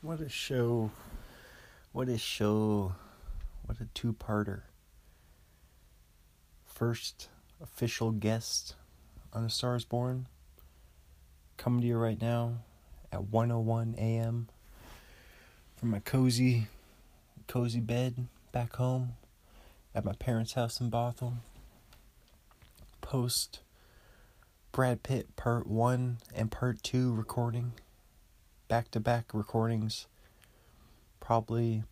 What a show. What a show. What a two parter. First official guest on A Star is Born. Coming to you right now at 101 a.m. from my cozy, cozy bed back home at my parents' house in Bothell. Post Brad Pitt Part 1 and Part 2 recording. Back to back recordings. Probably,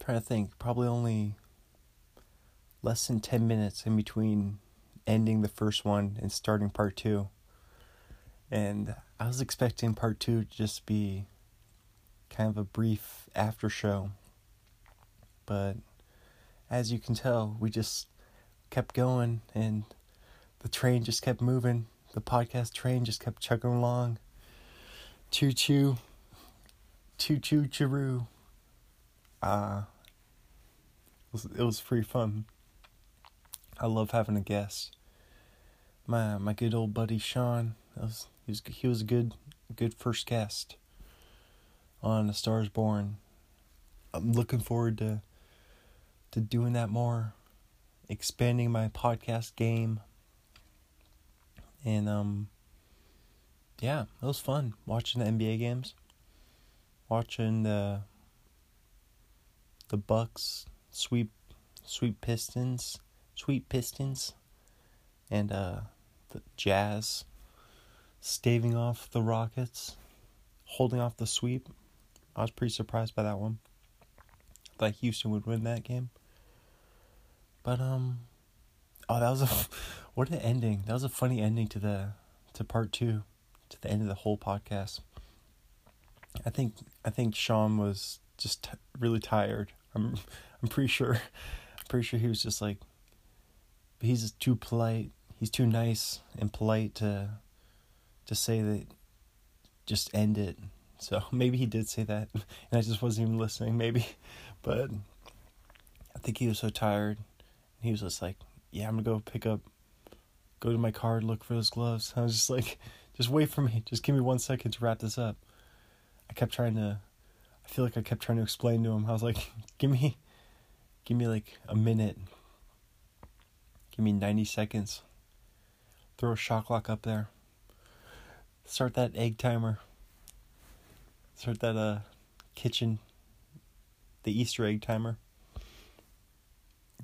trying to think, probably only less than 10 minutes in between ending the first one and starting Part 2. And I was expecting Part 2 to just be kind of a brief after show. But as you can tell, we just kept going and the train just kept moving. The podcast train just kept chugging along. Choo choo. Choo choo choo. Uh, it was, it was pretty fun. I love having a guest. My my good old buddy Sean, was, he was he was a good good first guest on A Stars Born. I'm looking forward to to doing that more, expanding my podcast game and um yeah, it was fun watching the NBA games. Watching the the Bucks sweep sweep Pistons, sweep Pistons and uh the Jazz staving off the Rockets, holding off the sweep. I was pretty surprised by that one. I thought Houston would win that game. But um oh that was a what an ending. That was a funny ending to the to part 2, to the end of the whole podcast. I think I think Sean was just t- really tired. I'm I'm pretty sure I'm pretty sure he was just like he's just too polite. He's too nice and polite to to say that just end it. So maybe he did say that and I just wasn't even listening maybe. But I think he was so tired. He was just like, "Yeah, I'm going to go pick up go to my car and look for those gloves. I was just like, just wait for me. Just give me one second to wrap this up. I kept trying to, I feel like I kept trying to explain to him. I was like, give me, give me like a minute. Give me 90 seconds. Throw a shot clock up there. Start that egg timer. Start that uh kitchen the Easter egg timer.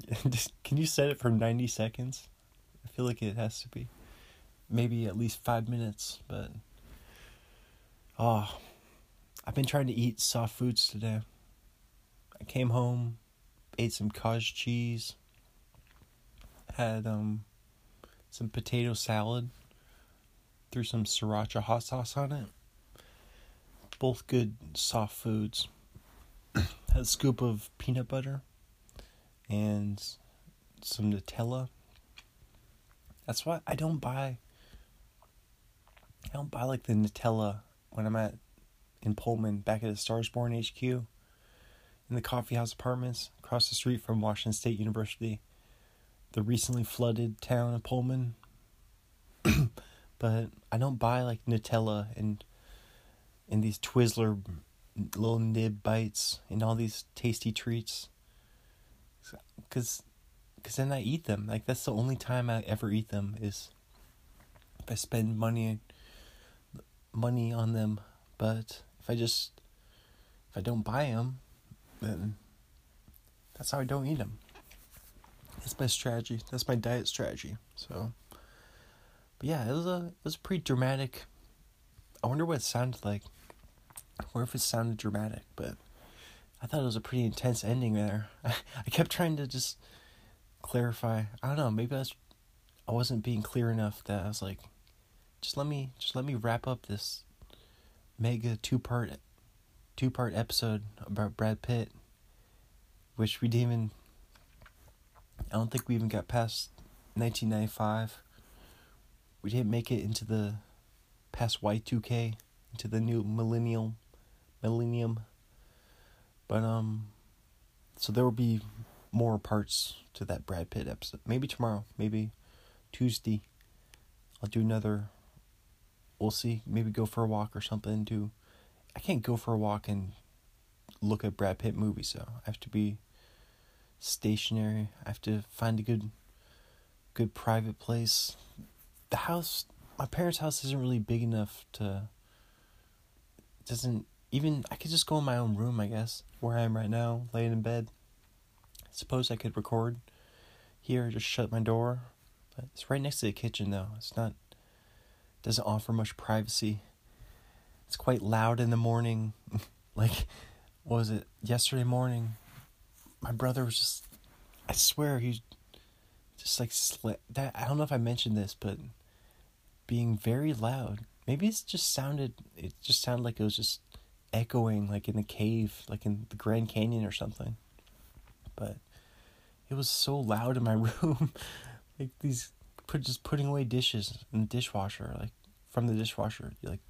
Just, can you set it for 90 seconds? I feel like it has to be maybe at least five minutes, but oh, I've been trying to eat soft foods today. I came home, ate some cottage cheese, had um some potato salad, threw some sriracha hot sauce on it. Both good soft foods. had a scoop of peanut butter and some Nutella that's why I don't buy. I don't buy like the Nutella when I'm at in Pullman back at the Stars Born HQ in the coffee house apartments across the street from Washington State University, the recently flooded town of Pullman. but I don't buy like Nutella and and these Twizzler little nib bites and all these tasty treats. Cuz because then I eat them. Like that's the only time I ever eat them is if I spend money money on them. But if I just if I don't buy them, then that's how I don't eat them. That's my strategy. That's my diet strategy. So, but yeah, it was a it was pretty dramatic. I wonder what it sounded like. Wonder if it sounded dramatic, but I thought it was a pretty intense ending there. I, I kept trying to just clarify. I don't know. Maybe I was, I wasn't being clear enough that I was like, just let me just let me wrap up this mega two part two part episode about Brad Pitt, which we didn't even. I don't think we even got past 1995. We didn't make it into the past Y2K, into the new millennial millennium. But um so there will be more parts to that Brad Pitt episode. Maybe tomorrow, maybe Tuesday. I'll do another. We'll see. Maybe go for a walk or something. Do I can't go for a walk and look at Brad Pitt movies. So I have to be stationary. I have to find a good, good private place. The house, my parents' house, isn't really big enough to. Doesn't even I could just go in my own room. I guess where I am right now, laying in bed. I suppose I could record here. Just shut my door. But it's right next to the kitchen, though. It's not. Doesn't offer much privacy. It's quite loud in the morning. like, was it yesterday morning? My brother was just. I swear he just like sli- that. I don't know if I mentioned this, but being very loud. Maybe it's just sounded. It just sounded like it was just echoing, like in the cave, like in the Grand Canyon or something. But it was so loud in my room, like these put just putting away dishes in the dishwasher, like from the dishwasher, You're like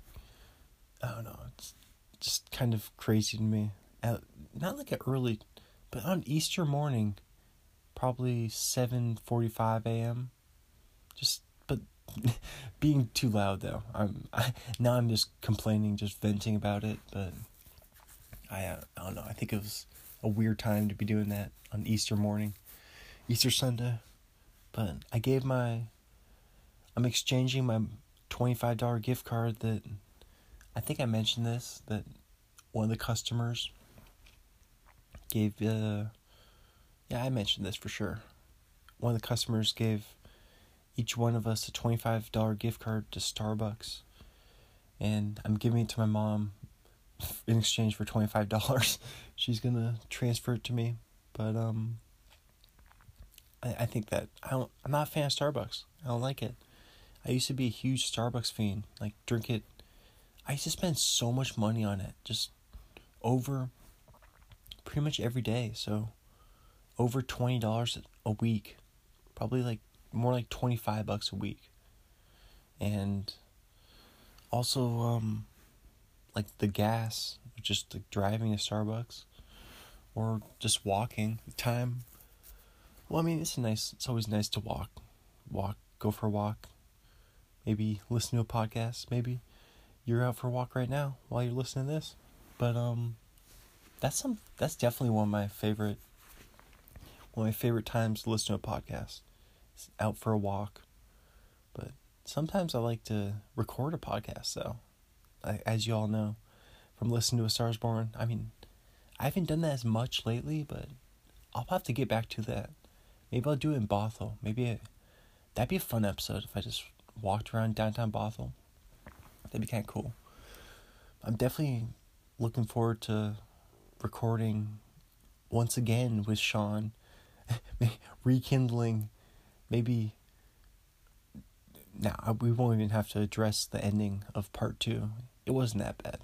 I don't know, it's just kind of crazy to me. Uh, not like an early, but on Easter morning, probably seven forty-five a.m. Just, but being too loud though. I'm I, now I'm just complaining, just venting about it. But I uh, I don't know. I think it was a weird time to be doing that on Easter morning, Easter Sunday. But I gave my. I'm exchanging my twenty-five dollar gift card that I think I mentioned this that one of the customers gave uh yeah, I mentioned this for sure. One of the customers gave each one of us a $25 gift card to Starbucks. And I'm giving it to my mom in exchange for $25. She's going to transfer it to me. But um I, I think that I don't I'm not a fan of Starbucks. I don't like it. I used to be a huge Starbucks fiend. Like drink it I used to spend so much money on it, just over pretty much every day. So over twenty dollars a week, probably like more like twenty five bucks a week, and also um like the gas, just like driving to Starbucks, or just walking The time. Well, I mean, it's nice. It's always nice to walk, walk, go for a walk. Maybe listen to a podcast. Maybe you're out for a walk right now while you're listening to this. But um that's some that's definitely one of my favorite one of my favorite times to listen to a podcast. It's out for a walk. But sometimes I like to record a podcast though. I, as you all know from listening to A Stars Born. I mean, I haven't done that as much lately, but I'll have to get back to that. Maybe I'll do it in Bothell. Maybe it, that'd be a fun episode if I just walked around downtown Bothell That'd be kind of cool. I'm definitely looking forward to recording once again with Sean, rekindling maybe. Now, we won't even have to address the ending of part two. It wasn't that bad.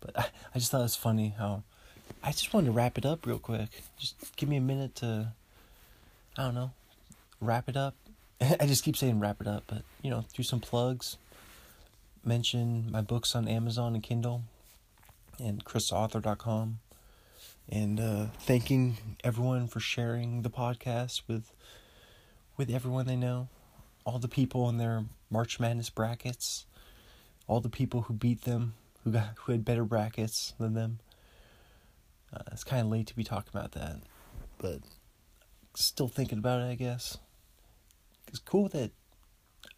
But I, I just thought it was funny how. I just wanted to wrap it up real quick. Just give me a minute to. I don't know. Wrap it up. I just keep saying wrap it up, but, you know, do some plugs. Mention my books on Amazon and Kindle and chrisauthor.com and uh, thanking everyone for sharing the podcast with with everyone they know. All the people in their March Madness brackets. All the people who beat them who got who had better brackets than them. Uh, it's kind of late to be talking about that but still thinking about it I guess it's cool that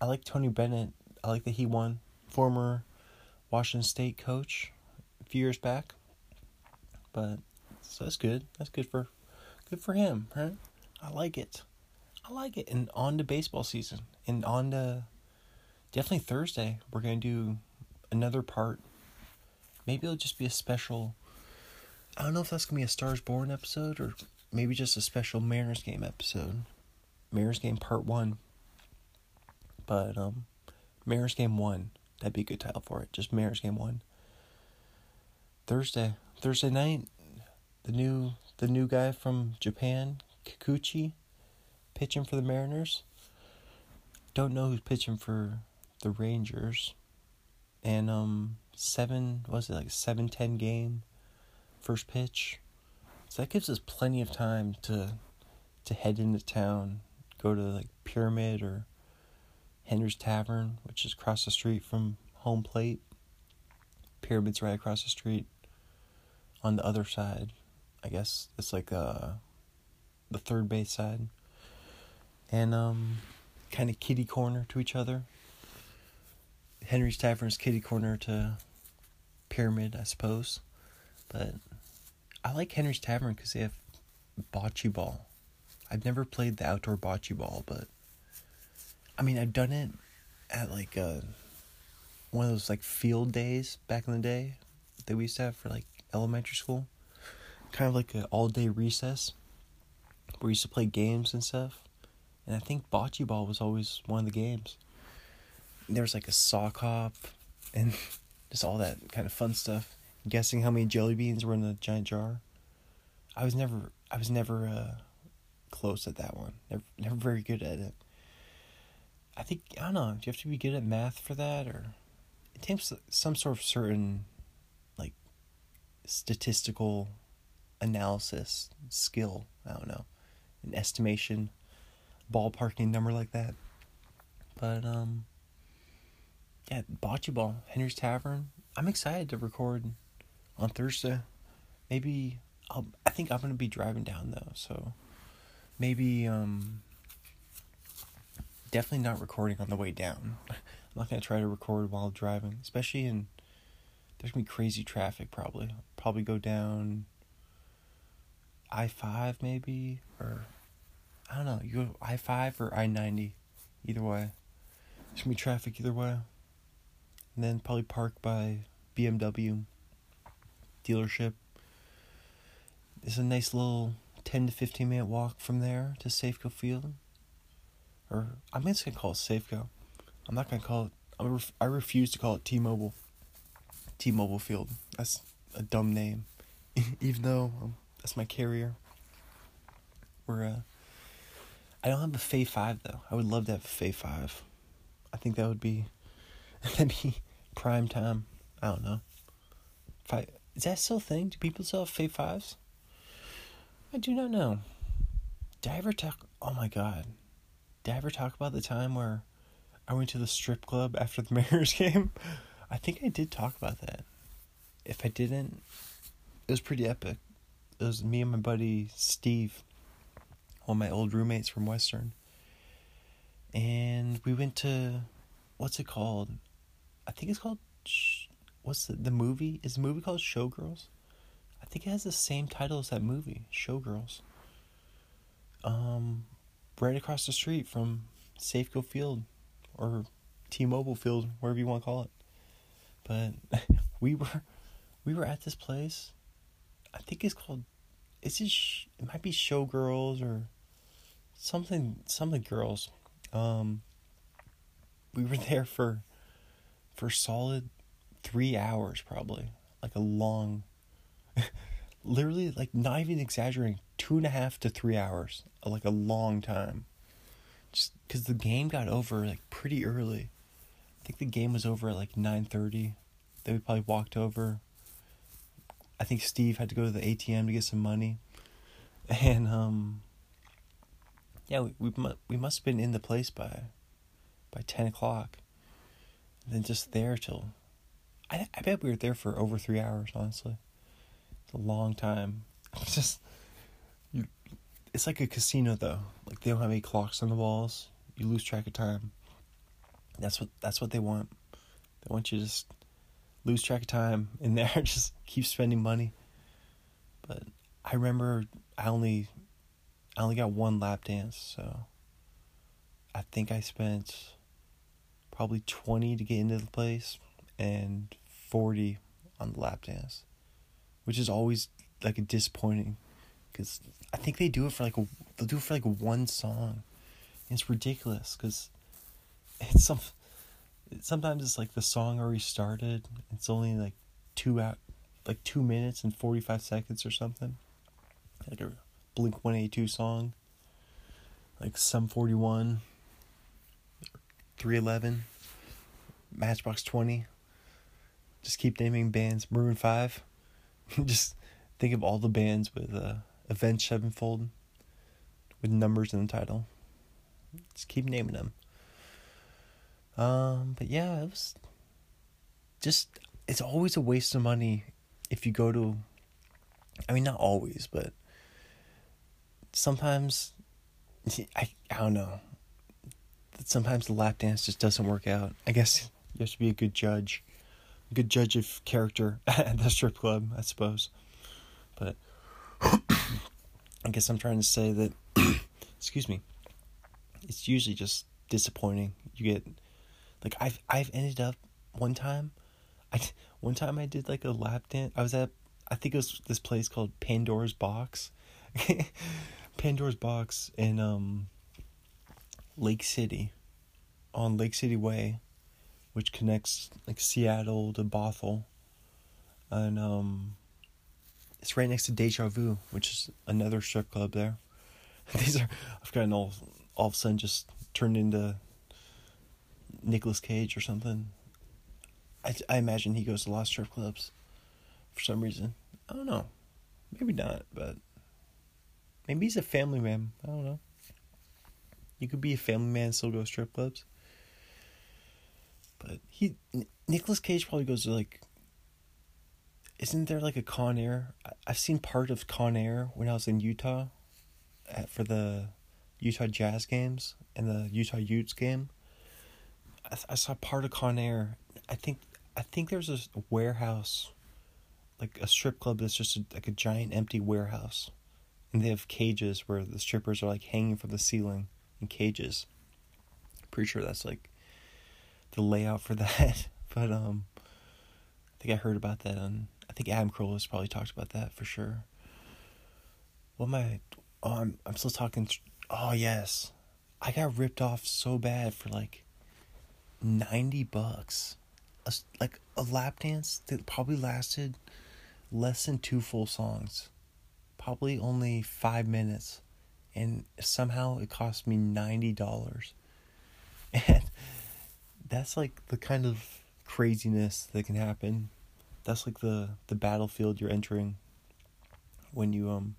I like Tony Bennett I like that he won former Washington State coach a few years back. But so that's good. That's good for good for him, right? I like it. I like it. And on to baseball season. And on to definitely Thursday, we're gonna do another part. Maybe it'll just be a special I don't know if that's gonna be a Stars Born episode or maybe just a special Mariners game episode. Mariners game part one. But um Mariners game one. That'd be a good title for it. Just Mariners game one. Thursday, Thursday night, the new the new guy from Japan, Kikuchi, pitching for the Mariners. Don't know who's pitching for the Rangers. And um seven was it like seven ten game first pitch. So that gives us plenty of time to to head into town, go to like Pyramid or Henry's Tavern, which is across the street from home plate. Pyramids right across the street. On the other side, I guess it's like uh, the third base side. And um, kind of kitty corner to each other. Henry's Tavern's kitty corner to Pyramid, I suppose. But I like Henry's Tavern because they have bocce ball. I've never played the outdoor bocce ball, but I mean, I've done it at like uh, one of those like field days back in the day that we used to have for like elementary school. Kind of like an all day recess where we used to play games and stuff. And I think bocce ball was always one of the games. And there was like a sock hop and just all that kind of fun stuff. Guessing how many jelly beans were in the giant jar. I was never I was never uh, close at that one. Never never very good at it. I think I don't know. Do you have to be good at math for that, or it takes some sort of certain like statistical analysis skill. I don't know, an estimation, ballparking number like that. But um, yeah, bocce ball, Henry's Tavern. I'm excited to record on Thursday. Maybe I'll. I think I'm gonna be driving down though, so maybe um definitely not recording on the way down. I'm not gonna try to record while driving, especially in there's gonna be crazy traffic probably. Probably go down I five maybe or I don't know, you go I five or I ninety. Either way. There's gonna be traffic either way. And then probably park by BMW dealership. It's a nice little ten to fifteen minute walk from there to Safeco Field or I'm just gonna call it Safeco. I'm not gonna call it. I, ref, I refuse to call it T-Mobile. T-Mobile Field. That's a dumb name, even though um, that's my carrier. We're uh, I don't have a Fay Five though. I would love to have a Fay Five. I think that would be that'd be prime time. I don't know. If is that still a thing? Do people still have Fay Fives? I do not know. Did I ever talk? Oh my god. Did I ever talk about the time where I went to the strip club after the Mariners game? I think I did talk about that. If I didn't, it was pretty epic. It was me and my buddy Steve, one of my old roommates from Western. And we went to, what's it called? I think it's called, what's the, the movie? Is the movie called Showgirls? I think it has the same title as that movie, Showgirls. Um, right across the street from Safeco Field or T-Mobile Field, wherever you want to call it. But we were we were at this place. I think it's called. Is it? It might be Showgirls or something. Something girls. Um. We were there for for solid three hours, probably like a long. literally, like not even exaggerating, two and a half to three hours, like a long time. Just because the game got over like pretty early. I think the game was over at like nine thirty. Then we probably walked over. I think Steve had to go to the ATM to get some money, and um. Yeah, we we we must have been in the place by, by ten o'clock. And then just there till, I I bet we were there for over three hours. Honestly, it's a long time. It's just you. it's like a casino though. Like they don't have any clocks on the walls. You lose track of time. That's what that's what they want. They want you to just lose track of time in there, just keep spending money. But I remember I only I only got one lap dance, so I think I spent probably 20 to get into the place and 40 on the lap dance, which is always like a disappointing because I think they do it for like a, they'll do it for like one song. It's ridiculous because it's some sometimes it's like the song already started. It's only like two out like two minutes and forty five seconds or something. Like a Blink One Eighty Two song. Like Sum Forty One. Three Eleven. Matchbox Twenty. Just keep naming bands. Maroon Five. Just think of all the bands with uh Avenged Sevenfold with numbers in the title. Just keep naming them. Um, but yeah, it was just it's always a waste of money if you go to I mean not always, but sometimes I I don't know. Sometimes the lap dance just doesn't work out. I guess you have to be a good judge. A good judge of character at the strip club, I suppose. But I guess I'm trying to say that excuse me. It's usually just disappointing. You get like I've I've ended up one time I one time I did like a lap dance. I was at I think it was this place called Pandora's Box. Pandora's Box in um Lake City on Lake City Way, which connects like Seattle to Bothell. And um it's right next to Deja Vu, which is another strip club there. These are I've gotten all all of a sudden just turned into Nicolas Cage or something. I, I imagine he goes to a lot of strip clubs for some reason. I don't know. Maybe not, but maybe he's a family man. I don't know. You could be a family man and still go strip clubs. But he, Nicolas Cage probably goes to like. Isn't there like a Con Air? I've seen part of Con Air when I was in Utah, at, for the Utah Jazz games and the Utah Utes game. I, I saw part of Con Air. I think I think there's a warehouse, like a strip club that's just a, like a giant empty warehouse, and they have cages where the strippers are like hanging from the ceiling in cages. Pretty sure that's like the layout for that, but um, I think I heard about that on. I think Adam Carolla has probably talked about that for sure. What am I? Oh, I'm I'm still talking. Oh yes, I got ripped off so bad for like ninety bucks a, like a lap dance that probably lasted less than two full songs, probably only five minutes, and somehow it cost me ninety dollars, and that's like the kind of craziness that can happen. That's like the the battlefield you're entering when you um.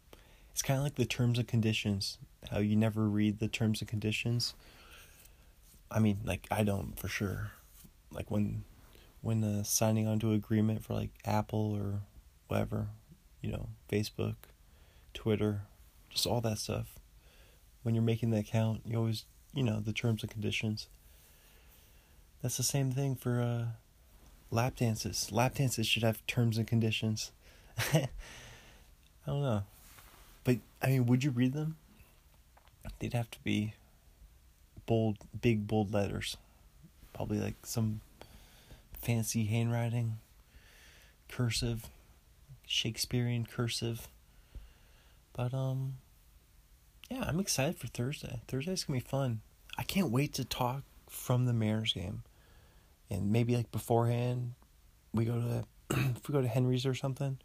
It's kind of like the terms and conditions. How you never read the terms and conditions. I mean, like I don't for sure. Like when when uh, signing onto an agreement for like Apple or whatever, you know, Facebook, Twitter, just all that stuff. When you're making the account, you always, you know, the terms and conditions. That's the same thing for uh, lap dances. Lap dances should have terms and conditions. I don't know. But, I mean, would you read them? They'd have to be bold, big, bold letters. Probably like some fancy handwriting, cursive, Shakespearean cursive. But um yeah, I'm excited for Thursday. Thursday's gonna be fun. I can't wait to talk from the Mariners game. And maybe like beforehand we go to if we go to Henry's or something.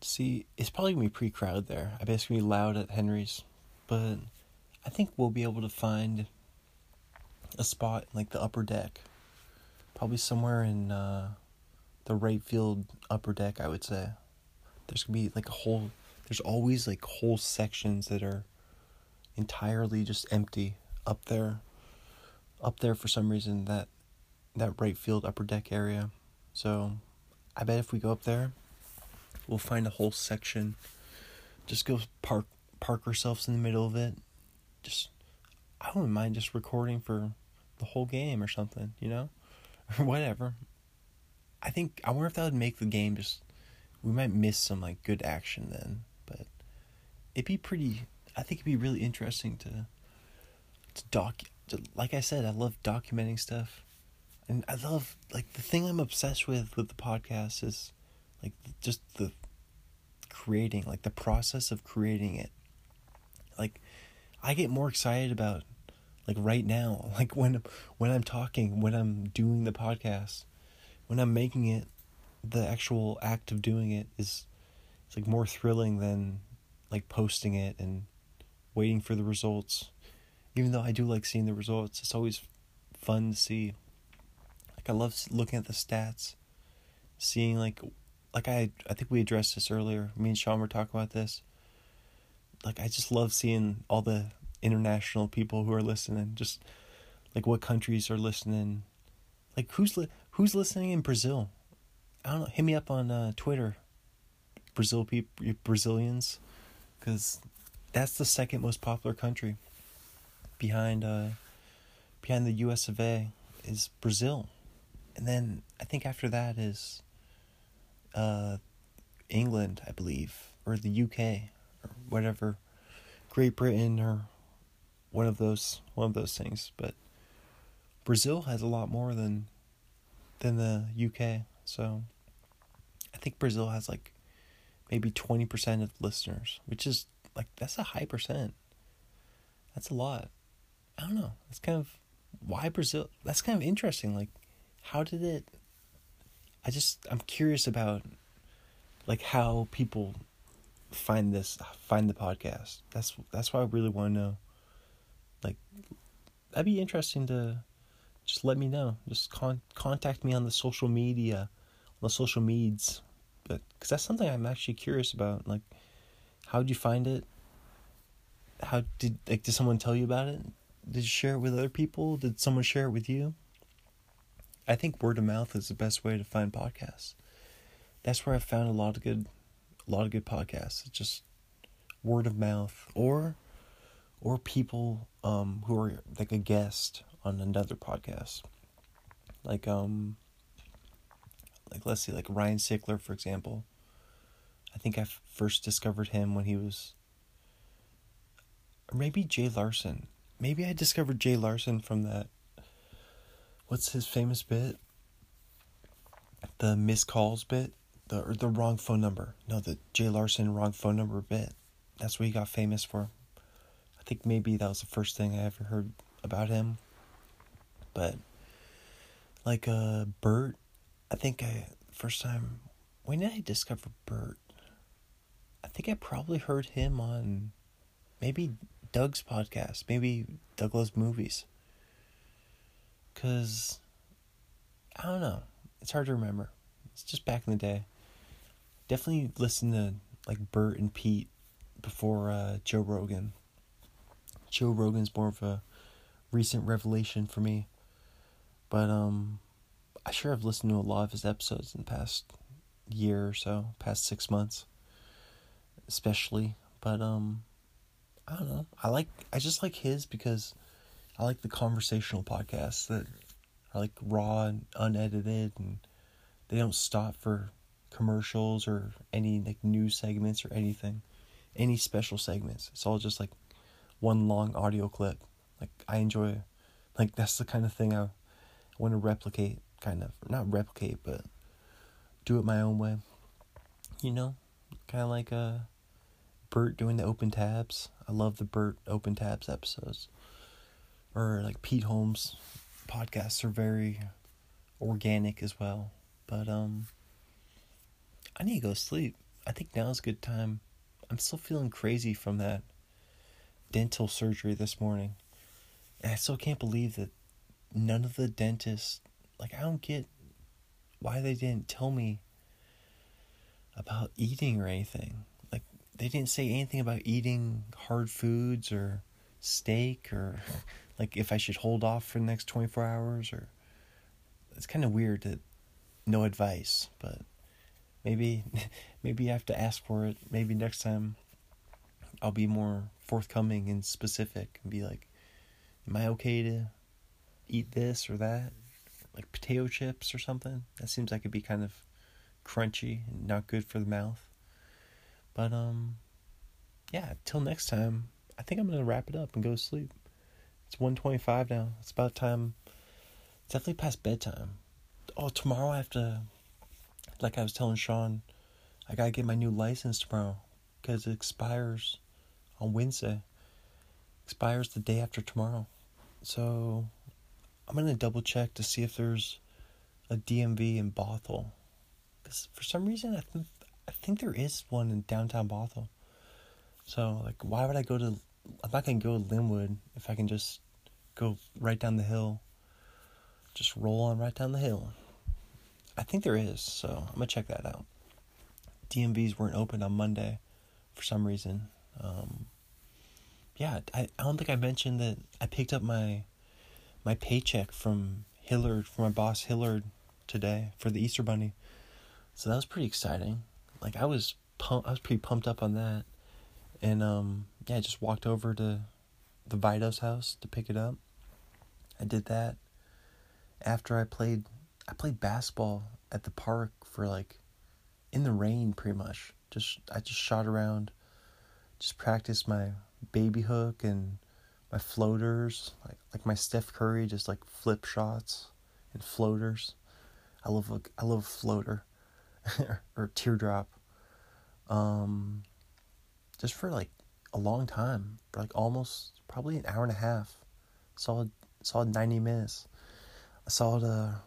See, it's probably gonna be pretty crowded there. I bet it's gonna be loud at Henry's. But I think we'll be able to find a spot like the upper deck probably somewhere in uh, the right field upper deck. I would say there's gonna be like a whole. There's always like whole sections that are entirely just empty up there. Up there for some reason that that right field upper deck area. So I bet if we go up there, we'll find a whole section. Just go park park ourselves in the middle of it. Just I wouldn't mind just recording for the whole game or something, you know? or whatever. I think I wonder if that would make the game just we might miss some like good action then, but it'd be pretty I think it'd be really interesting to to doc to, like I said, I love documenting stuff. And I love like the thing I'm obsessed with with the podcast is like just the creating, like the process of creating it. Like I get more excited about like right now like when when i'm talking when i'm doing the podcast when i'm making it the actual act of doing it is it's like more thrilling than like posting it and waiting for the results even though i do like seeing the results it's always fun to see like i love looking at the stats seeing like like i i think we addressed this earlier me and sean were talking about this like i just love seeing all the international people who are listening. Just like what countries are listening. Like who's li- who's listening in Brazil? I don't know. Hit me up on uh, Twitter, Brazil people, Brazilians, because that's the second most popular country behind uh, behind the U.S. of A. is Brazil, and then I think after that is uh, England, I believe, or the UK, or whatever, Great Britain, or one of those one of those things. But Brazil has a lot more than than the UK, so I think Brazil has like maybe twenty percent of listeners, which is like that's a high percent. That's a lot. I don't know. That's kind of why Brazil. That's kind of interesting. Like, how did it? I just I'm curious about like how people find this find the podcast. That's that's why I really want to know. Like, that'd be interesting to just let me know. Just con- contact me on the social media, on the social medias, but because that's something I'm actually curious about. Like, how'd you find it? How did like did someone tell you about it? Did you share it with other people? Did someone share it with you? I think word of mouth is the best way to find podcasts. That's where I found a lot of good, a lot of good podcasts. It's just word of mouth or, or people um who are like a guest on another podcast, like um. Like let's see, like Ryan Sickler, for example. I think I first discovered him when he was. Or maybe Jay Larson. Maybe I discovered Jay Larson from that. What's his famous bit? The missed calls bit, the or the wrong phone number. No, the Jay Larson wrong phone number bit. That's what he got famous for. I think maybe that was the first thing I ever heard about him. But like uh Bert, I think I first time when did I discover Bert? I think I probably heard him on maybe Doug's podcast, maybe Doug Loves Movies. Cause I don't know. It's hard to remember. It's just back in the day. Definitely listen to like Bert and Pete before uh, Joe Rogan. Joe Rogan's more of a recent revelation for me. But um I sure have listened to a lot of his episodes in the past year or so, past six months, especially. But um, I don't know. I like. I just like his because I like the conversational podcasts that are like raw and unedited, and they don't stop for commercials or any like news segments or anything, any special segments. It's all just like one long audio clip. Like I enjoy. Like that's the kind of thing I want to replicate kind of not replicate but do it my own way you know kind of like uh bert doing the open tabs i love the bert open tabs episodes or like pete holmes podcasts are very organic as well. But um i need to go sleep. I think now's a good time. I'm still feeling crazy from that dental surgery this morning. And i still can't believe that none of the dentists like, I don't get why they didn't tell me about eating or anything. Like, they didn't say anything about eating hard foods or steak or like if I should hold off for the next 24 hours or it's kind of weird that no advice, but maybe maybe I have to ask for it. Maybe next time I'll be more forthcoming and specific and be like, am I okay to eat this or that? like potato chips or something. That seems like it'd be kind of crunchy and not good for the mouth. But um yeah, till next time, I think I'm gonna wrap it up and go to sleep. It's one twenty five now. It's about time it's definitely past bedtime. Oh, tomorrow I have to like I was telling Sean, I gotta get my new license tomorrow because it expires on Wednesday. Expires the day after tomorrow. So I'm gonna double check to see if there's a DMV in Bothell, because for some reason I think I think there is one in downtown Bothell. So like, why would I go to? I'm not gonna go Lynnwood if I can just go right down the hill. Just roll on right down the hill. I think there is, so I'm gonna check that out. DMVs weren't open on Monday for some reason. Um, yeah, I, I don't think I mentioned that I picked up my my paycheck from Hillard, from my boss Hillard today for the Easter Bunny. So that was pretty exciting. Like I was pump, I was pretty pumped up on that, and um, yeah, I just walked over to the Vito's house to pick it up. I did that. After I played, I played basketball at the park for like, in the rain, pretty much. Just I just shot around, just practiced my baby hook and my floaters, like like my Steph Curry, just like flip shots and floaters. I love a, I love a floater or teardrop. Um, just for like a long time, for like almost probably an hour and a half, solid solid ninety minutes. A solid uh,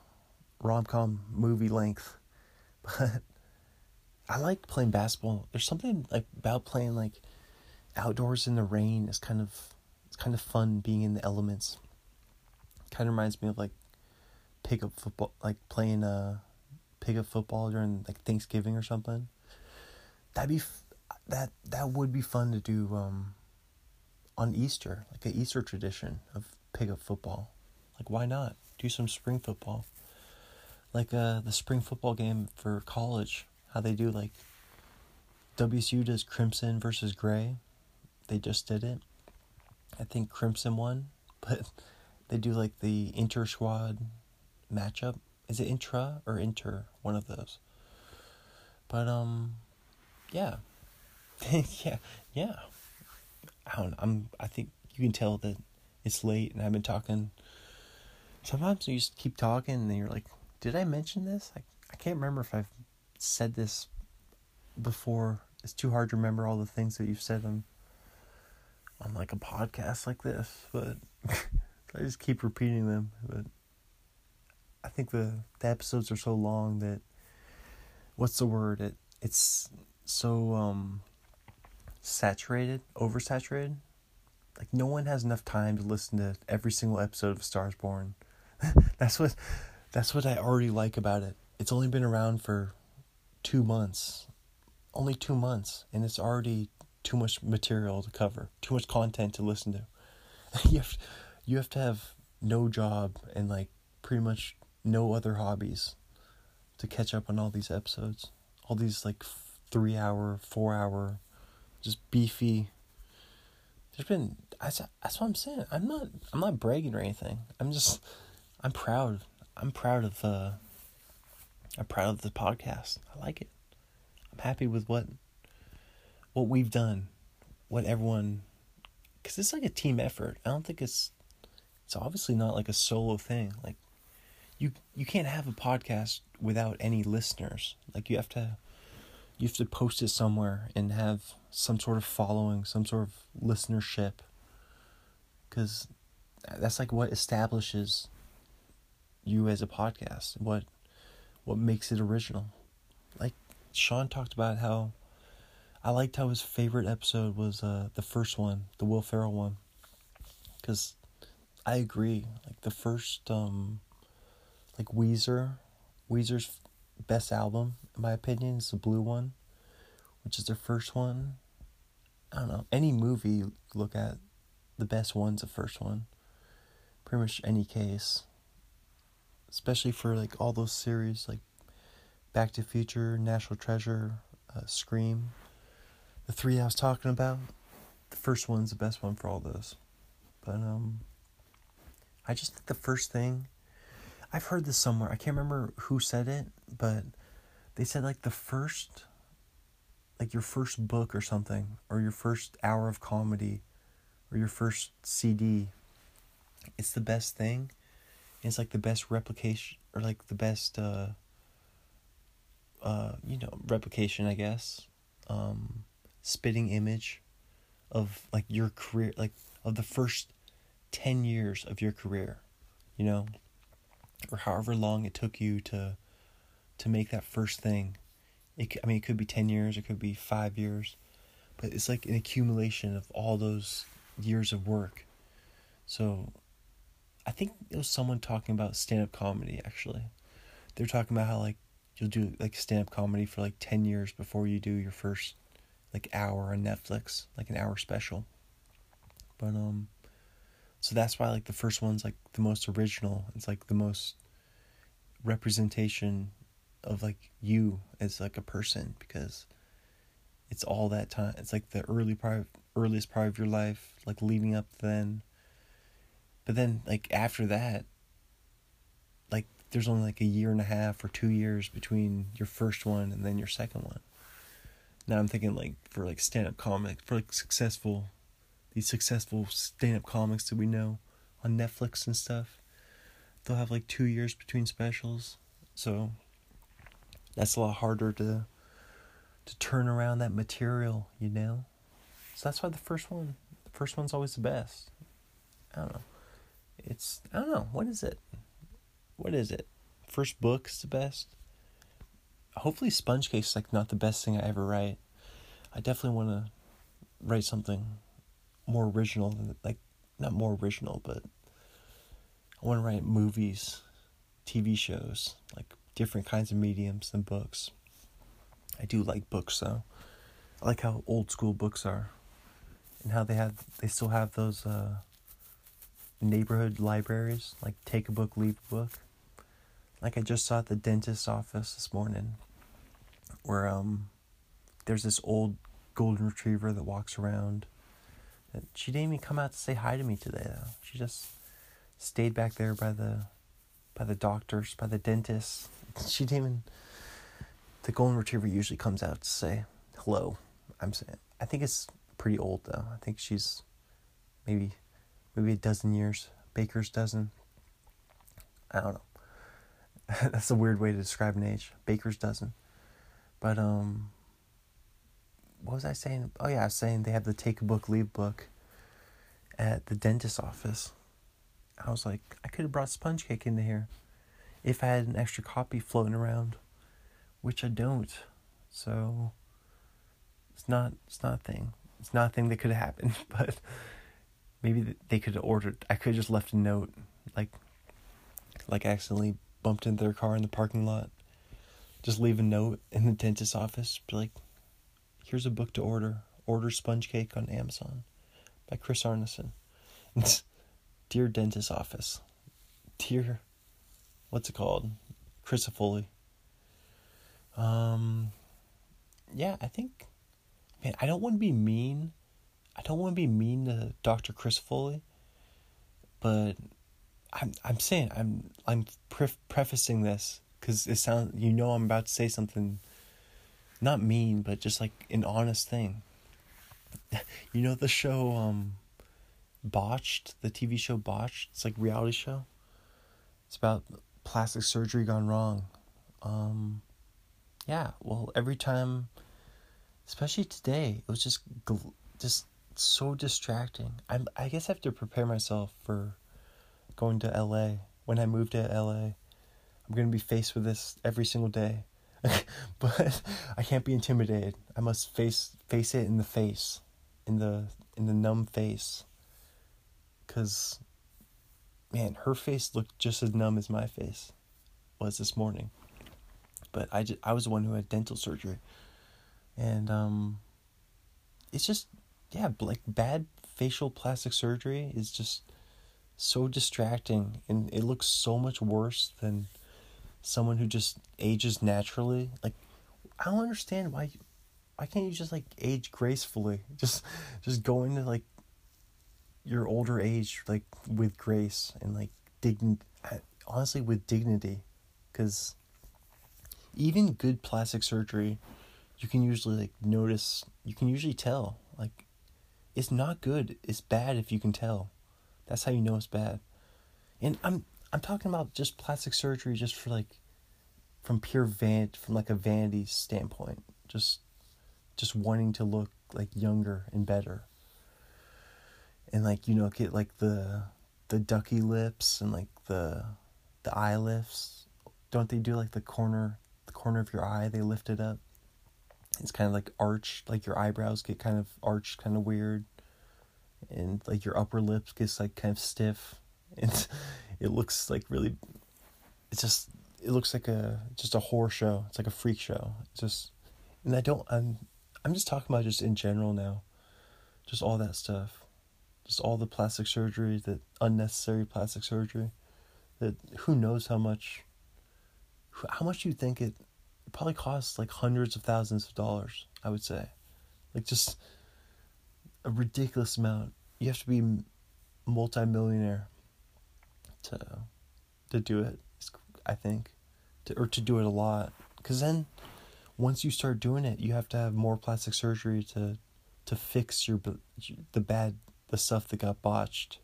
rom com movie length, but I like playing basketball. There's something like about playing like outdoors in the rain. It's kind of it's kind of fun being in the elements. Kind of reminds me of like pickup football, like playing uh pickup football during like Thanksgiving or something. That'd be that that would be fun to do um on Easter, like an Easter tradition of pickup football. Like why not do some spring football? Like uh the spring football game for college, how they do like WSU does crimson versus gray. They just did it. I think crimson won, but they do like the inter squad matchup. Is it intra or inter? One of those. But um, yeah, yeah, yeah. I don't. Know, I'm. I think you can tell that it's late, and I've been talking. Sometimes you just keep talking, and you're like, "Did I mention this?" I I can't remember if I've said this before. It's too hard to remember all the things that you've said on on like a podcast like this, but I just keep repeating them. But I think the the episodes are so long that what's the word? It it's so um saturated, oversaturated. Like no one has enough time to listen to every single episode of Stars Born. that's what that's what I already like about it. It's only been around for 2 months. Only 2 months and it's already too much material to cover, too much content to listen to. you have you have to have no job and like pretty much no other hobbies to catch up on all these episodes. All these like 3 hour, 4 hour just beefy there's been that's, that's what I'm saying. I'm not I'm not bragging or anything. I'm just I'm proud. I'm proud of uh I'm proud of the podcast. I like it. I'm happy with what what we've done, what everyone, because it's like a team effort. I don't think it's, it's obviously not like a solo thing. Like, you you can't have a podcast without any listeners. Like you have to, you have to post it somewhere and have some sort of following, some sort of listenership. Because that's like what establishes you as a podcast. What what makes it original. Like Sean talked about how I liked how his favorite episode was uh, the first one, the Will Ferrell one, because I agree. Like the first, um, like Weezer, Weezer's best album, in my opinion, is the Blue one, which is their first one. I don't know any movie you look at, the best one's the first one. Pretty much any case, especially for like all those series like Back to Future, National Treasure, uh, Scream the three I was talking about, the first one's the best one for all those. But um I just think the first thing I've heard this somewhere. I can't remember who said it, but they said like the first like your first book or something or your first hour of comedy or your first CD it's the best thing. It's like the best replication or like the best uh uh you know, replication, I guess. Um spitting image of like your career like of the first 10 years of your career you know or however long it took you to to make that first thing. It i mean it could be 10 years it could be 5 years but it's like an accumulation of all those years of work. So i think it was someone talking about stand-up comedy actually. They're talking about how like you'll do like stand-up comedy for like 10 years before you do your first like hour on Netflix, like an hour special. But um so that's why like the first one's like the most original. It's like the most representation of like you as like a person because it's all that time. It's like the early part, earliest part of your life, like leading up then. But then, like after that, like there's only like a year and a half or two years between your first one and then your second one. Now I'm thinking like for like stand up comic for like successful, these successful stand up comics that we know on Netflix and stuff. They'll have like two years between specials, so that's a lot harder to to turn around that material, you know? So that's why the first one, the first one's always the best. I don't know. It's, I don't know. What is it? What is it? First book is the best. Hopefully, Sponge Cake's like not the best thing I ever write. I definitely want to write something more original than, like, not more original, but I want to write movies, TV shows, like different kinds of mediums than books. I do like books though. I like how old school books are, and how they have they still have those uh, neighborhood libraries. Like take a book, leave a book. Like I just saw at the dentist's office this morning, where um, there's this old golden retriever that walks around. She didn't even come out to say hi to me today though. She just stayed back there by the by the doctors, by the dentist. She didn't even the golden retriever usually comes out to say hello. I'm saying I think it's pretty old though. I think she's maybe maybe a dozen years. Baker's dozen. I don't know. That's a weird way to describe an age. Baker's dozen. But um what was I saying? Oh yeah, I was saying they have the take a book, leave book at the dentist's office. I was like, I could have brought sponge cake into here if I had an extra copy floating around which I don't. So it's not it's not a thing. It's not a thing that could have happened, but maybe they could have ordered. I could have just left a note, like like I accidentally bumped into their car in the parking lot. Just leave a note in the dentist's office. Be like, here's a book to order. Order sponge cake on Amazon by Chris Arneson. Dear dentist office. Dear, what's it called? Chris Foley. Um, yeah, I think, man, I don't want to be mean. I don't want to be mean to Dr. Chris Foley, but I'm I'm saying I'm I'm pre- prefacing this because it sounds you know I'm about to say something, not mean, but just like an honest thing. you know the show um, Botched, the TV show Botched. It's like reality show. It's about plastic surgery gone wrong. Um, yeah, well, every time, especially today, it was just just so distracting. I'm I guess I have to prepare myself for going to LA. When I move to LA, I'm going to be faced with this every single day. but I can't be intimidated. I must face face it in the face, in the in the numb face. Cuz man, her face looked just as numb as my face was this morning but I, just, I was the one who had dental surgery. And um, it's just, yeah, like bad facial plastic surgery is just so distracting and it looks so much worse than someone who just ages naturally. Like, I don't understand why. You, Why can't you just like age gracefully? Just, just go into like your older age like with grace and like dign uh, honestly with dignity because even good plastic surgery, you can usually like notice, you can usually tell like it's not good. It's bad if you can tell. That's how you know it's bad. And I'm I'm talking about just plastic surgery just for like from pure van from like a vanity standpoint. Just just wanting to look like younger and better. And like, you know, get like the the ducky lips and like the the eye lifts. Don't they do like the corner the corner of your eye, they lift it up. It's kind of like arched, like your eyebrows get kind of arched, kind of weird. And like your upper lips gets like kind of stiff. And it looks like really, it's just, it looks like a, just a horror show. It's like a freak show. It's just, and I don't, I'm, I'm just talking about just in general now. Just all that stuff. Just all the plastic surgery, that unnecessary plastic surgery. That who knows how much how much do you think it it probably costs like hundreds of thousands of dollars. I would say, like just a ridiculous amount. You have to be multi-millionaire to to do it. I think, to, or to do it a lot, because then once you start doing it, you have to have more plastic surgery to to fix your the bad the stuff that got botched.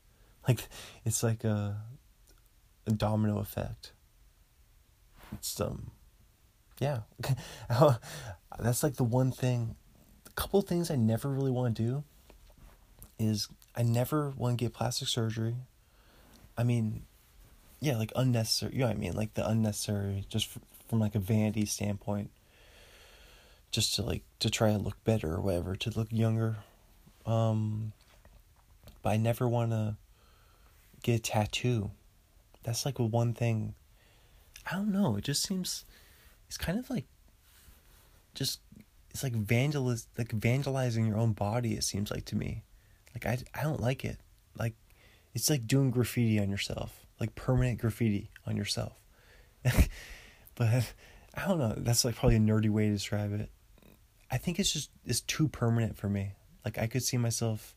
Like it's like a, a domino effect. It's um yeah. That's like the one thing a couple things I never really want to do is I never want to get plastic surgery. I mean, yeah, like unnecessary. You know what I mean? Like the unnecessary, just from like a vanity standpoint just to like to try and look better or whatever, to look younger. Um but I never want to get a tattoo. That's like one thing. I don't know. It just seems it's kind of like just it's like vandaliz like vandalizing your own body. It seems like to me, like I I don't like it. Like it's like doing graffiti on yourself, like permanent graffiti on yourself. but I don't know. That's like probably a nerdy way to describe it. I think it's just it's too permanent for me. Like I could see myself.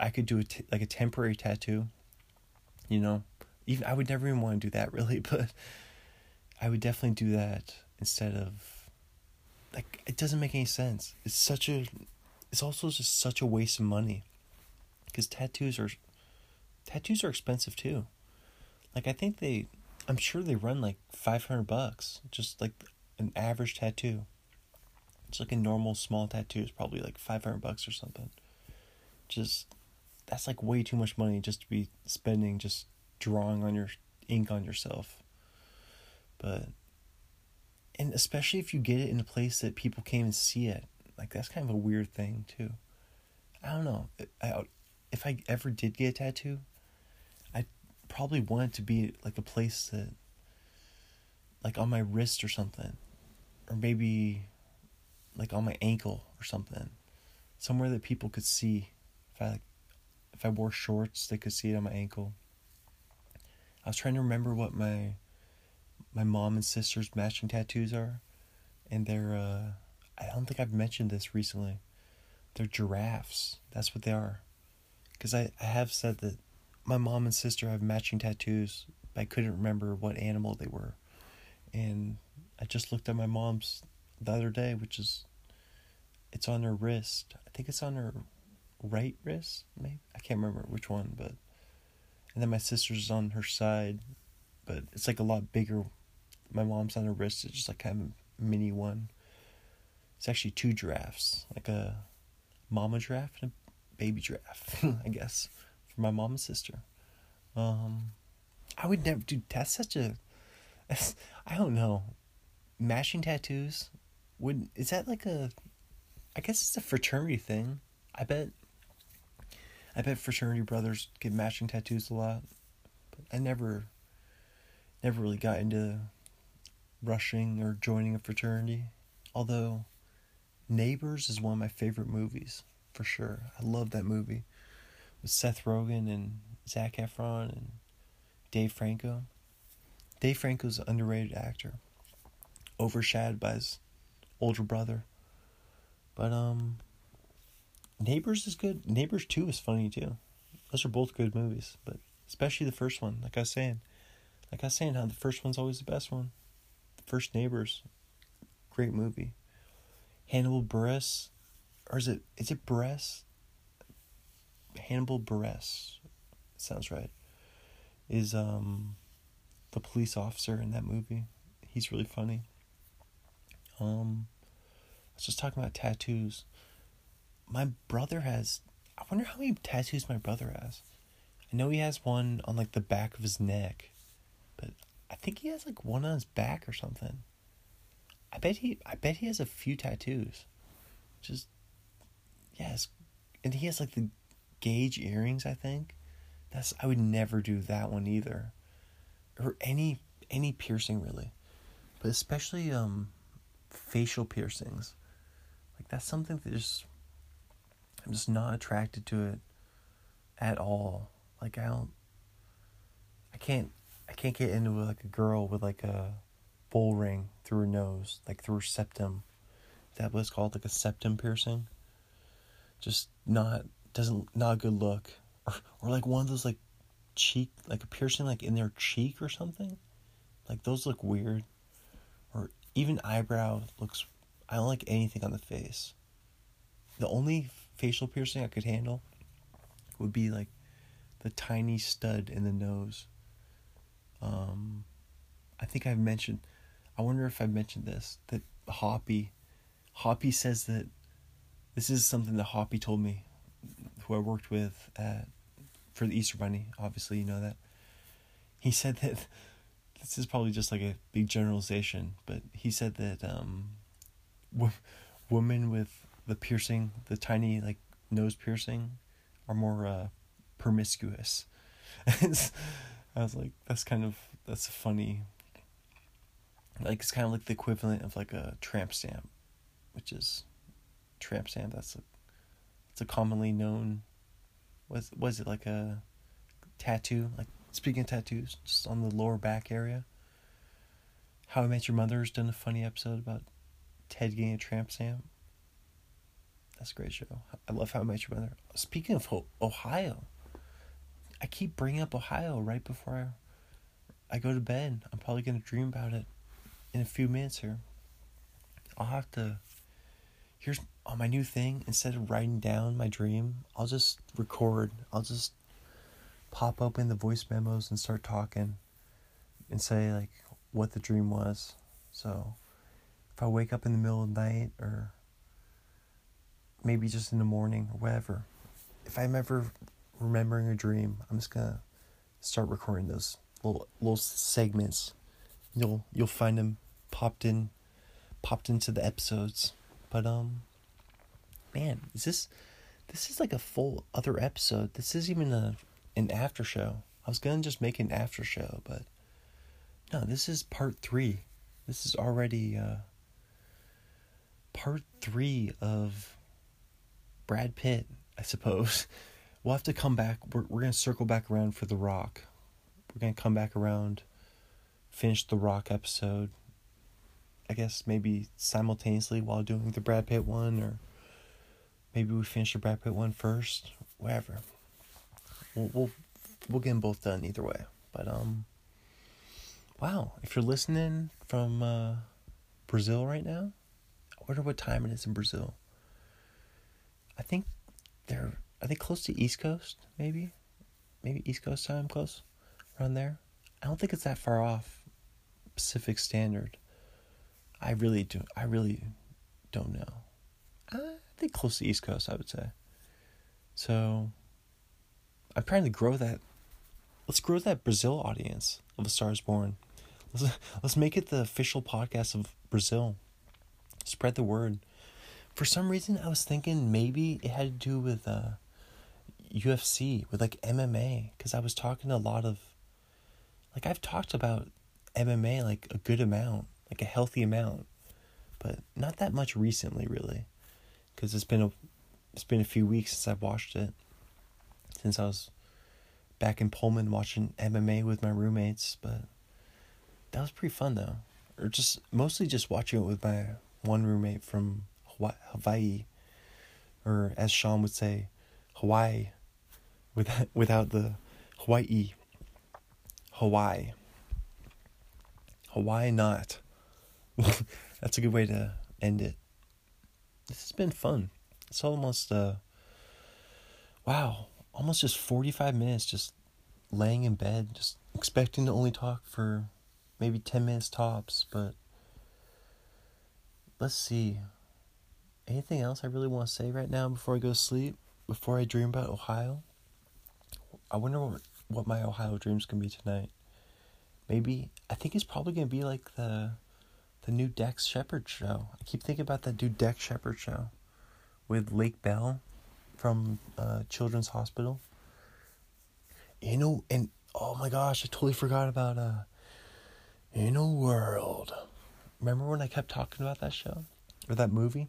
I could do a t- like a temporary tattoo. You know, even I would never even want to do that really, but I would definitely do that instead of. Like it doesn't make any sense. It's such a, it's also just such a waste of money. Because tattoos are, tattoos are expensive too. Like I think they, I'm sure they run like five hundred bucks, just like an average tattoo. It's like a normal small tattoo is probably like 500 bucks or something. Just that's like way too much money just to be spending just drawing on your ink on yourself. But and especially if you get it in a place that people can't even see it. Like that's kind of a weird thing too. I don't know. I, if I ever did get a tattoo, probably want it to be like a place that like on my wrist or something. Or maybe like on my ankle or something, somewhere that people could see. If I like, if I wore shorts, they could see it on my ankle. I was trying to remember what my my mom and sister's matching tattoos are, and they're uh, I don't think I've mentioned this recently. They're giraffes. That's what they are. Because I, I have said that my mom and sister have matching tattoos, but I couldn't remember what animal they were. And I just looked at my mom's the other day, which is it's on her wrist. I think it's on her right wrist, maybe. I can't remember which one, but and then my sister's on her side, but it's like a lot bigger. My mom's on her wrist. It's just like kind of a mini one. It's actually two giraffes, like a mama giraffe and a baby giraffe, I guess, for my mom and sister. Um, I would never, do. That's such a. I don't know. Matching tattoos would is that like a I guess it's a fraternity thing. I bet I bet fraternity brothers get matching tattoos a lot. But I never never really got into rushing or joining a fraternity. Although Neighbors is one of my favorite movies, for sure. I love that movie. With Seth Rogen and Zac Efron and Dave Franco. Dave Franco's an underrated actor. Overshadowed by his older brother. But um Neighbors is good. Neighbors 2 is funny too. Those are both good movies, but especially the first one, like I was saying. Like I was saying how the first one's always the best one. The first Neighbors. Great movie. Hannibal Buress or is it is it Buress? Hannibal Buress. Sounds right. Is um the police officer in that movie. He's really funny. Um, I was just talking about tattoos. My brother has. I wonder how many tattoos my brother has. I know he has one on like the back of his neck, but I think he has like one on his back or something. I bet he. I bet he has a few tattoos. Just yes, and he has like the gauge earrings. I think that's. I would never do that one either, or any any piercing really, but especially um facial piercings. Like that's something that just I'm just not attracted to it at all. Like I don't I can't I can't get into like a girl with like a bull ring through her nose, like through her septum. Is that what it's called? Like a septum piercing? Just not doesn't not a good look. Or or like one of those like cheek like a piercing like in their cheek or something. Like those look weird. Or even eyebrow looks I don't like anything on the face. The only facial piercing I could handle would be like the tiny stud in the nose. Um, I think I've mentioned. I wonder if I've mentioned this that Hoppy, Hoppy says that this is something that Hoppy told me, who I worked with at for the Easter Bunny. Obviously, you know that. He said that this is probably just like a big generalization, but he said that um, w- women with the piercing, the tiny like nose piercing, are more uh, promiscuous. I was like, that's kind of that's funny. Like it's kind of like the equivalent of like a tramp stamp, which is tramp stamp. That's a a commonly known. Was was it like a tattoo? Like speaking of tattoos, just on the lower back area. How I Met Your Mother has done a funny episode about Ted getting a tramp stamp. That's a great show. I love How I Met Your Mother. Speaking of Ohio, I keep bringing up Ohio right before I, I go to bed. I'm probably going to dream about it in a few minutes here. I'll have to. Here's on my new thing. Instead of writing down my dream, I'll just record. I'll just pop open the voice memos and start talking and say, like, what the dream was. So if I wake up in the middle of the night or maybe just in the morning or whatever, if I'm ever remembering a dream, I'm just gonna start recording those little little segments. You'll you'll find them popped in, popped into the episodes. But um, man, is this this is like a full other episode. This is even a an after show. I was gonna just make an after show, but no, this is part three. This is already uh, part three of Brad Pitt, I suppose. we'll have to come back. We're, we're to circle back around for The Rock. We're to come back around, finish The Rock episode. I guess maybe simultaneously while doing the Brad Pitt one, or maybe we finish the Brad Pitt one first. Whatever. We'll we'll we'll get them both done either way. But um, wow! If you're listening from uh, Brazil right now, I wonder what time it is in Brazil. I think they're are they close to East Coast? Maybe, maybe East Coast time close, around there. I don't think it's that far off Pacific Standard. I really do. I really don't know. I think close to East Coast, I would say. So, I'm trying to grow that. Let's grow that Brazil audience of A Star Is Born. Let's let's make it the official podcast of Brazil. Spread the word. For some reason, I was thinking maybe it had to do with uh, UFC, with like MMA, because I was talking to a lot of, like, I've talked about MMA like a good amount, like a healthy amount, but not that much recently, really, because it's been a, it's been a few weeks since I've watched it, since I was back in Pullman watching MMA with my roommates, but that was pretty fun though, or just mostly just watching it with my one roommate from Hawaii, or as Sean would say, Hawaii without without the Hawaii. Hawaii. Hawaii not. That's a good way to end it. This has been fun. It's almost uh wow, almost just 45 minutes just laying in bed, just expecting to only talk for maybe 10 minutes tops, but let's see. Anything else I really want to say right now before I go to sleep? Before I dream about Ohio? I wonder what, what my Ohio dreams can be tonight. Maybe I think it's probably gonna be like the the new Dax Shepard show. I keep thinking about that new Dax Shepard show with Lake Bell from uh, Children's Hospital. You know, and oh my gosh, I totally forgot about uh, In a World. Remember when I kept talking about that show or that movie?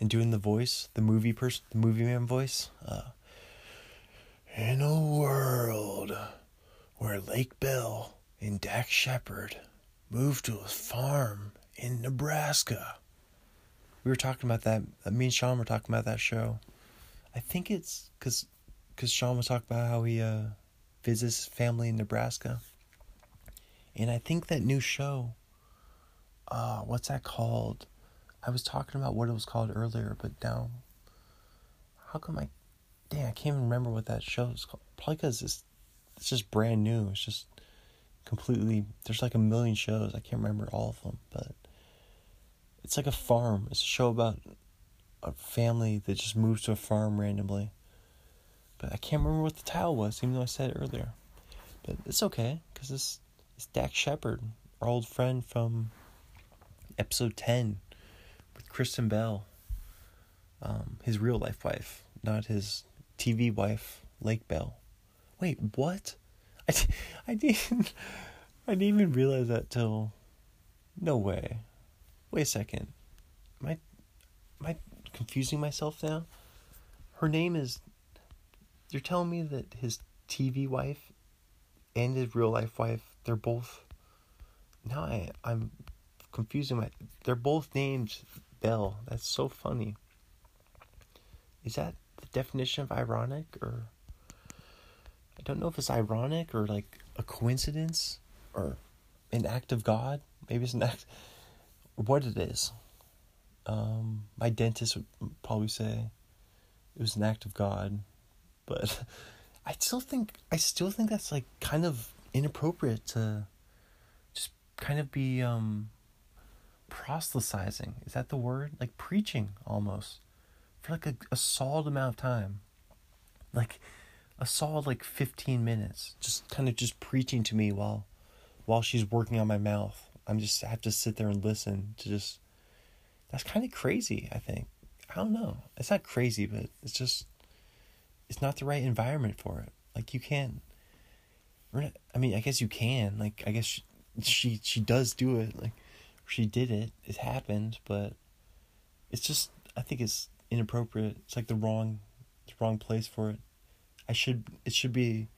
And doing the voice, the movie person, the movie man voice. Uh, in a world where Lake Bell and Dax Shepard moved to a farm in Nebraska. We were talking about that. uh, Me and Sean were talking about that show. I think it's because cause Sean was talking about how he uh, visits family in Nebraska. And I think that new show, uh, what's that called? I was talking about what it was called earlier, but now, how come I, dang, I can't even remember what that show is called. Probably because it's, it's just brand new. It's just completely, there's like a million shows. I can't remember all of them, but it's like a farm. It's a show about a family that just moves to a farm randomly. But I can't remember what the title was, even though I said it earlier. But it's okay, because it's, it's Dax Shepard, our old friend from episode 10 with Kristen Bell. Um, his real life wife, not his TV wife, Lake Bell. Wait, what? I, I didn't I didn't even realize that till no way. Wait a second. Am I am I confusing myself now? Her name is you're telling me that his TV wife and his real life wife, they're both now I I'm confusing my they're both named Bell. That's so funny. Is that the definition of ironic or don't know if it's ironic or like a coincidence or an act of God. Maybe it's an act what it is. Um my dentist would probably say it was an act of God. But I still think I still think that's like kind of inappropriate to just kind of be um proselytizing. Is that the word? Like preaching almost for like a, a solid amount of time. Like a solid like 15 minutes just kind of just preaching to me while while she's working on my mouth. I'm just I have to sit there and listen to just that's kind of crazy, I think. I don't know. It's not crazy, but it's just it's not the right environment for it. Like you can't not, I mean, I guess you can. Like I guess she, she she does do it. Like she did it. It happened, but it's just I think it's inappropriate. It's like the wrong the wrong place for it. I should it should be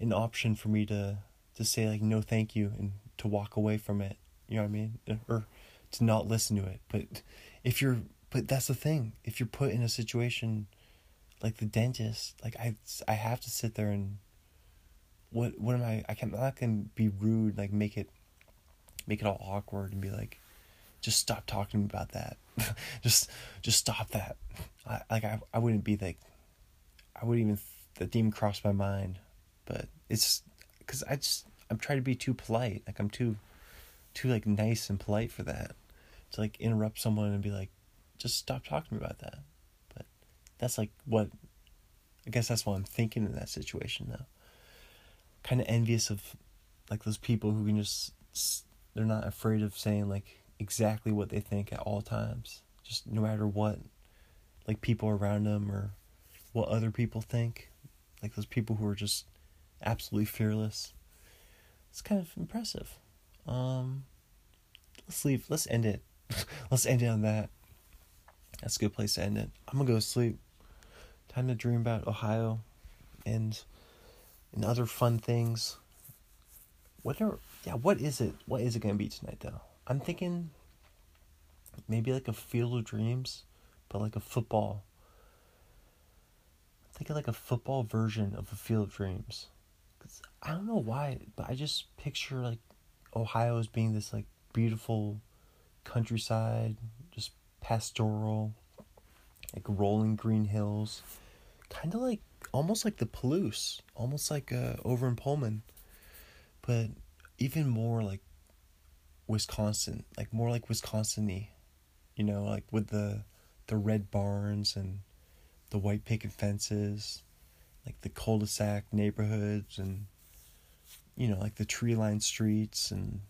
an option for me to to say like no thank you and to walk away from it. You know what I mean? Or to not listen to it. But if you're but that's the thing. If you're put in a situation like the dentist, like I I have to sit there and what what am I I can I'm not gonna be rude, like make it make it all awkward and be like, just stop talking about that. just just stop that. I like I I wouldn't be like I wouldn't even that didn't even cross my mind. But it's because I just I'm trying to be too polite. Like I'm too too like nice and polite for that. To like interrupt someone and be like, just stop talking to me about that. But that's like what I guess that's what I'm thinking in that situation now. Kind of envious of like those people who can just they're not afraid of saying like exactly what they think at all times. Just no matter what like people around them or what other people think. Like those people who are just absolutely fearless. It's kind of impressive. Um let's leave let's end it. let's end it on that. That's a good place to end it. I'm gonna go sleep. Time to dream about Ohio and and other fun things. What are yeah, what is it? What is it gonna be tonight though? I'm thinking maybe like a field of dreams, but like a football. I'm thinking like a football version of a field of dreams. I don't know why, but I just picture like Ohio as being this like beautiful countryside, just pastoral, like rolling green hills, kind of like almost like the Palouse, almost like uh, over in Pullman, but even more like Wisconsin, like more like Wisconsin-y, you know, like with the the red barns and the white picket fences, like the cul-de-sac neighborhoods and you know, like the tree-lined streets and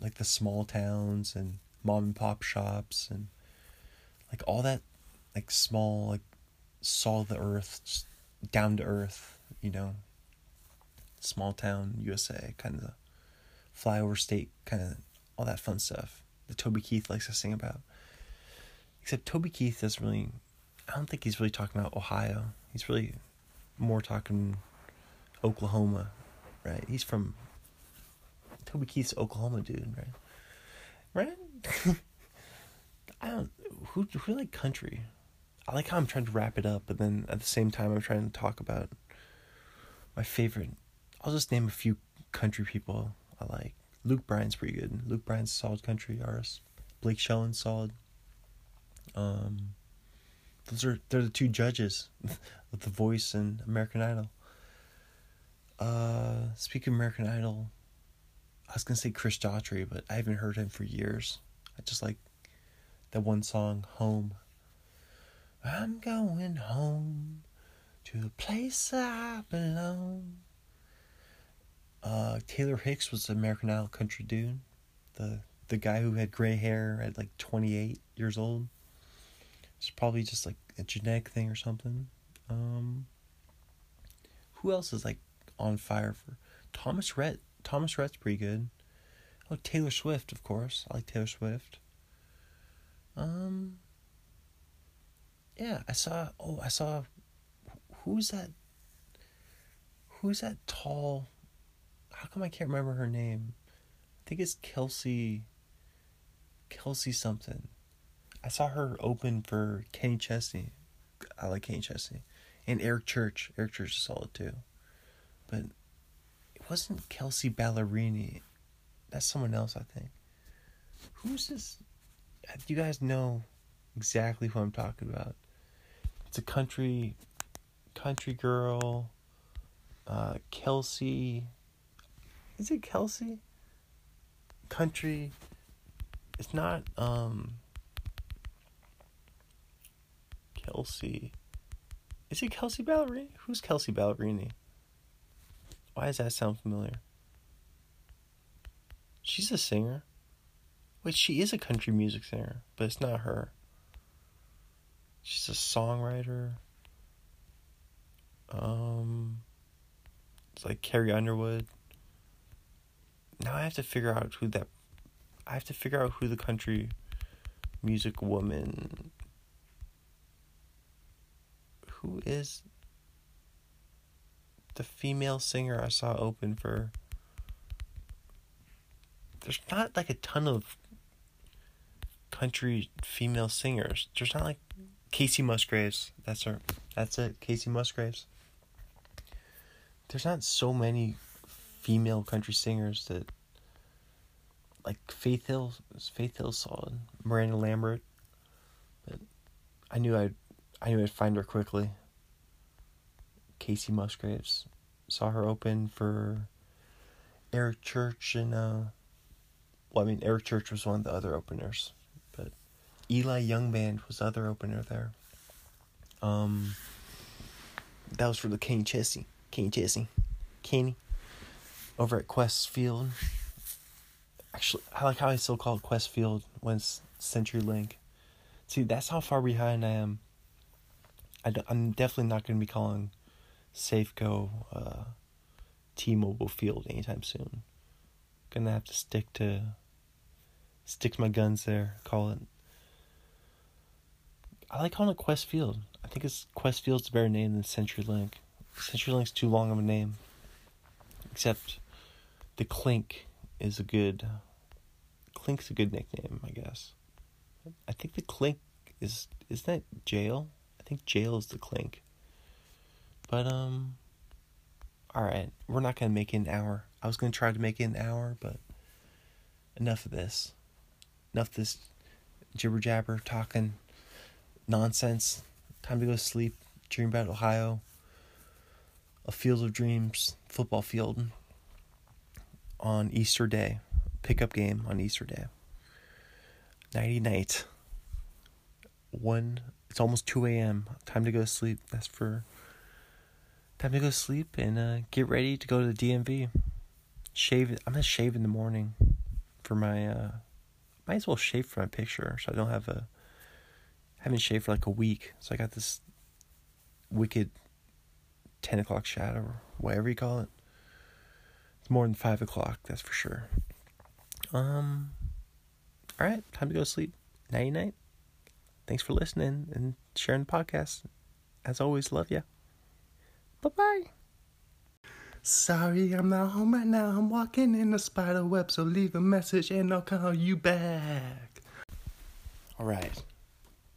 like the small towns and mom and pop shops and like all that like small like saw the earth down to earth you know small town usa kind of flyover state kind of all that fun stuff that toby keith likes to sing about. Except toby keith doesn't really i don't think he's really talking about ohio he's really more talking oklahoma right he's from Toby Keith's Oklahoma dude, right? Right? I don't who who like country. I like how I'm trying to wrap it up, but then at the same time I'm trying to talk about my favorite. I'll just name a few country people I like. Luke Bryan's pretty good. Luke Bryan's solid country artist. Blake Shelton's solid. Um, those are they're the two judges with The Voice and American Idol. Uh, speaking of American Idol, I was gonna say Chris Daughtry, but I haven't heard him for years. I just like that one song, Home. I'm going home to the place I belong. Uh, Taylor Hicks was an American Idol country dude. The the guy who had gray hair at like 28 years old. It's probably just like a genetic thing or something. Um, who else is like on fire for Thomas Rhett? Thomas Rhett's pretty good. Oh, Taylor Swift, of course. I like Taylor Swift. Um. Yeah, I saw. Oh, I saw. Who's that? Who's that tall? How come I can't remember her name? I think it's Kelsey. Kelsey something. I saw her open for Kenny Chesney. I like Kenny Chesney. And Eric Church. Eric Church is solid too. But it wasn't Kelsea Ballerini. That's someone else, I think. Who's this? Do you guys know exactly who I'm talking about? It's a country country girl. Uh, Kelsey. Is it Kelsey? Country. It's not um Kelsey. Is it Kelsea Ballerini? Who's Kelsea Ballerini? Why does that sound familiar? She's a singer. Wait, she is a country music singer, but it's not her. She's a songwriter. Um, it's like Carrie Underwood. Now I have to figure out who that. I have to figure out who the country music woman. Who is the female singer I saw open for? There's not like a ton of country female singers. There's not like Kacey Musgraves. That's her. That's it. Kacey Musgraves. There's not so many female country singers that like Faith Hill. Faith Hill saw Miranda Lambert. But I knew I'd I knew I'd find her quickly. Kacey Musgraves. Saw her open for Eric Church and uh well I mean Eric Church was one of the other openers. But Eli Young Band was the other opener there. Um, that was for the Kenny Chesney, Kenny Chesney, Kenny, over at Qwest Field. Actually, I like how I still call it Qwest Field when it's CenturyLink. See, that's how far behind I am. I am definitely not going to be calling Safeco uh, T-Mobile Field anytime soon. Gonna have to stick to stick to my guns there. Call it I like calling it Qwest Field. I think it's Qwest Field's a better name than CenturyLink. CenturyLink's too long of a name. Except the Clink is a good Clink's a good nickname, I guess. I think the Clink is is that jail? I think jail is the Clink. But um alright, we're not gonna make it an hour. I was gonna try to make it an hour, but enough of this. Enough of this jibber jabber talking nonsense. Time to go to sleep. Dream about Ohio. A field of dreams football field on Easter Day. Pickup game on Easter Day. Nighty night. One. It's almost two a.m. Time to go to sleep. That's for. Time to go to sleep and uh, get ready to go to the DMV. Shave. I'm gonna shave in the morning for my. Uh, might as well shave for my picture so I don't have a haven't shaved for like a week, so I got this wicked ten o'clock shadow whatever you call it. It's more than five o'clock, that's for sure. Um all right, time to go to sleep. Nighty night. Thanks for listening and sharing the podcast. As always, love ya. Bye bye. Sorry, I'm not home right now. I'm walking in a spider web, so leave a message and I'll call you back. All right.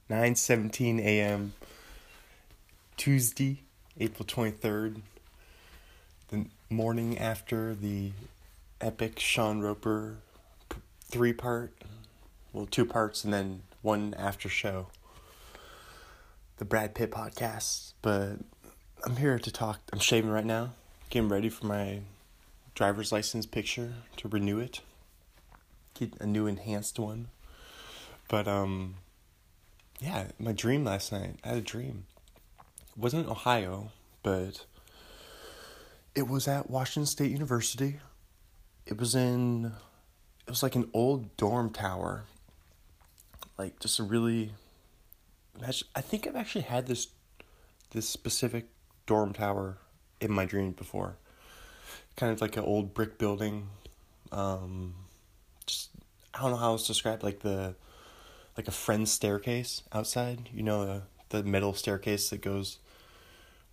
9:17 a.m. Tuesday, April 23rd. The morning after the epic Sean Roper three-part, well, two parts and then one after show. The Brad Pitt podcast, but I'm here to talk. I'm shaving right now, getting ready for my driver's license picture to renew it. Get a new enhanced one. But um yeah, my dream last night. I had a dream. It wasn't Ohio, but it was at Washington State University. It was in it was like an old dorm tower. Like just a really I think I've actually had this this specific dorm tower in my dreams before. Kind of like an old brick building. Um, just I don't know how it's described. Like the like a friend's staircase outside. You know the the metal staircase that goes.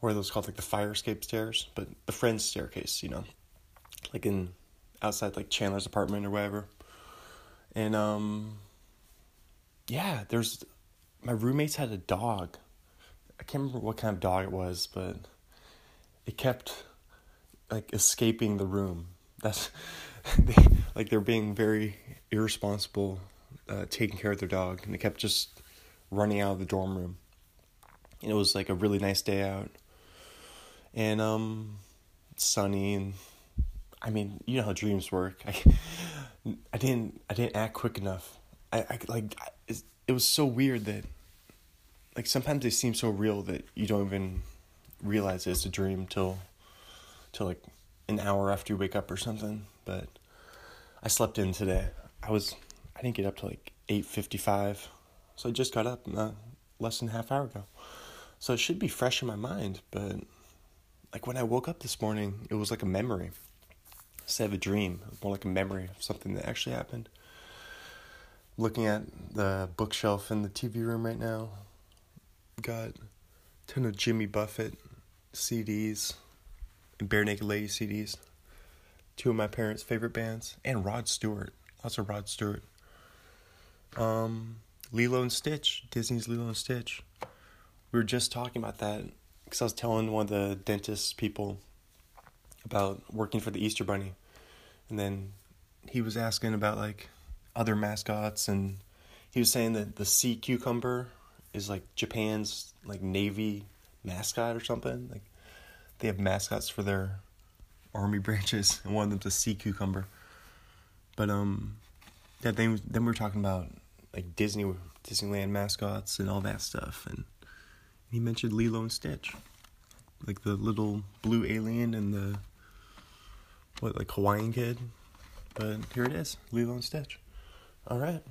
Are those called? Like the fire escape stairs, but the friend's staircase. You know, like in outside like Chandler's apartment or whatever. And um, yeah, there's my roommates had a dog I can't remember what kind of dog it was, but it kept like escaping the room. That's they, like they're being very irresponsible, uh, taking care of their dog, and they kept just running out of the dorm room. And it was like a really nice day out, and um, sunny, and I mean, you know how dreams work. I, I didn't, I didn't act quick enough. I, I like, it, was so weird that like sometimes they seem so real that you don't even realize it's a dream till till like an hour after you wake up or something. But I slept in today. I was I didn't get up till like eight fifty five, so I just got up uh, less than a half hour ago. So it should be fresh in my mind, but like when I woke up this morning, it was like a memory instead of a dream. More like a memory of something that actually happened. Looking at the bookshelf in the TV room right now, got a ton of Jimmy Buffett CDs and Barenaked Lady CDs. Two of my parents' favorite bands, and Rod Stewart. Lots of Rod Stewart. Um, Lilo and Stitch, Disney's Lilo and Stitch. We were just talking about that because I was telling one of the dentist people about working for the Easter Bunny, and then he was asking about like other mascots, and he was saying that the sea cucumber is like Japan's like navy mascot or something. Like they have mascots for their army branches, and one of them's a sea cucumber. But um, yeah. Then then we were talking about like Disney Disneyland mascots and all that stuff, and he mentioned Lilo and Stitch, like the little blue alien and the what like Hawaiian kid. But here it is, Lilo and Stitch. All right.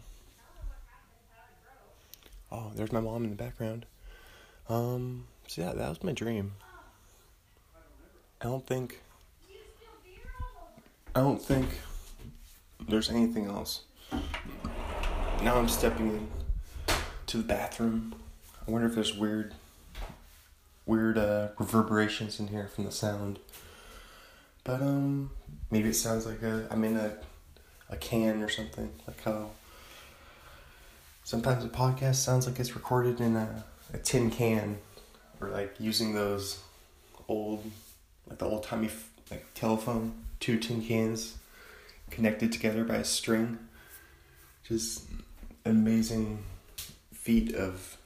Oh, there's my mom in the background. Um, so yeah, that was my dream. I don't think. I don't think there's anything else. Now I'm stepping in to the bathroom. I wonder if there's weird, weird uh, reverberations in here from the sound. But um, maybe it sounds like a I'm in a a can or something, like how sometimes a podcast sounds like it's recorded in a, a tin can or like using those old like the old timey like telephone two tin cans connected together by a string. Just amazing feat of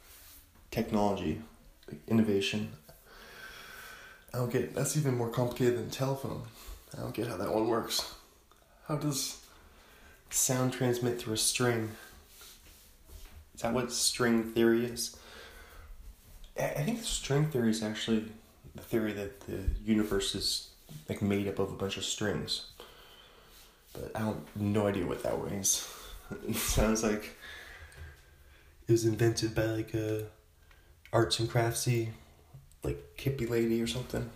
technology like innovation. I don't get that's even more complicated than telephone. I don't get how that one works. How does sound transmit through a string is that what string theory is? I think string theory is actually the theory that the universe is like made up of a bunch of strings. But I don't no idea what that means. it sounds like it was invented by like a arts and craftsy like hippie lady or something.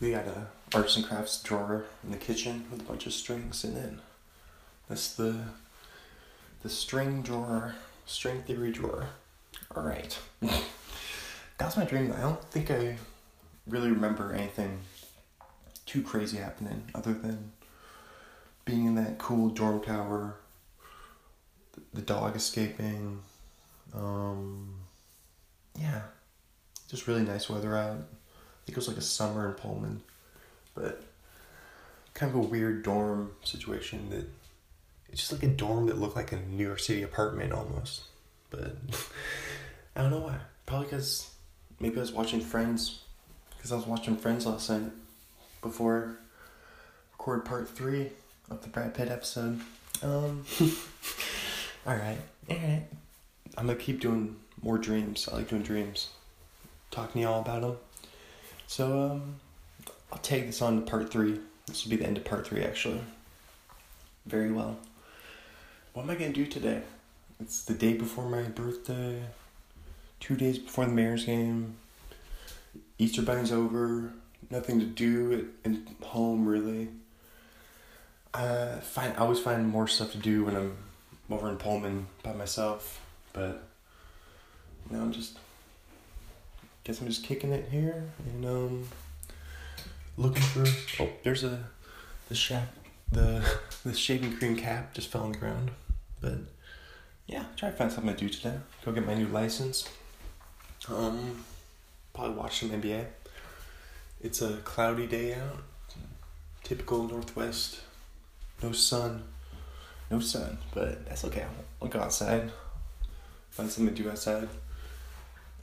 We got a arts and crafts drawer in the kitchen with a bunch of strings in it. That's the the string drawer, string theory drawer. All right. that was my dream. I don't think I really remember anything too crazy happening other than being in that cool dorm tower, the dog escaping. Um, yeah, just really nice weather out. I think it was like a summer in Pullman, but kind of a weird dorm situation that it's just like a dorm that looked like a New York City apartment almost. But I don't know why. Probably because maybe I was watching Friends. Because I was watching Friends last night before record part three of the Brad Pitt episode. Um, all right, all right. I'm gonna keep doing more dreams. I like doing dreams. Talking to y'all about them. So um, I'll take this on to part three. This will be the end of part three, actually. Very well. What am I gonna do today? It's the day before my birthday. Two days before the Mariners game. Easter Bunny's over. Nothing to do at, at home really. I find I always find more stuff to do when I'm over in Pullman by myself, but you know I'm just guess I'm just kicking it here and um looking for oh there's a the shack the the shaving cream cap just fell on the ground, but yeah try to find something to do today. Go get my new license. Um, probably watch some NBA. It's a cloudy day out. Typical Northwest. No sun. No sun, but that's okay. I'll go outside. Find something to do outside.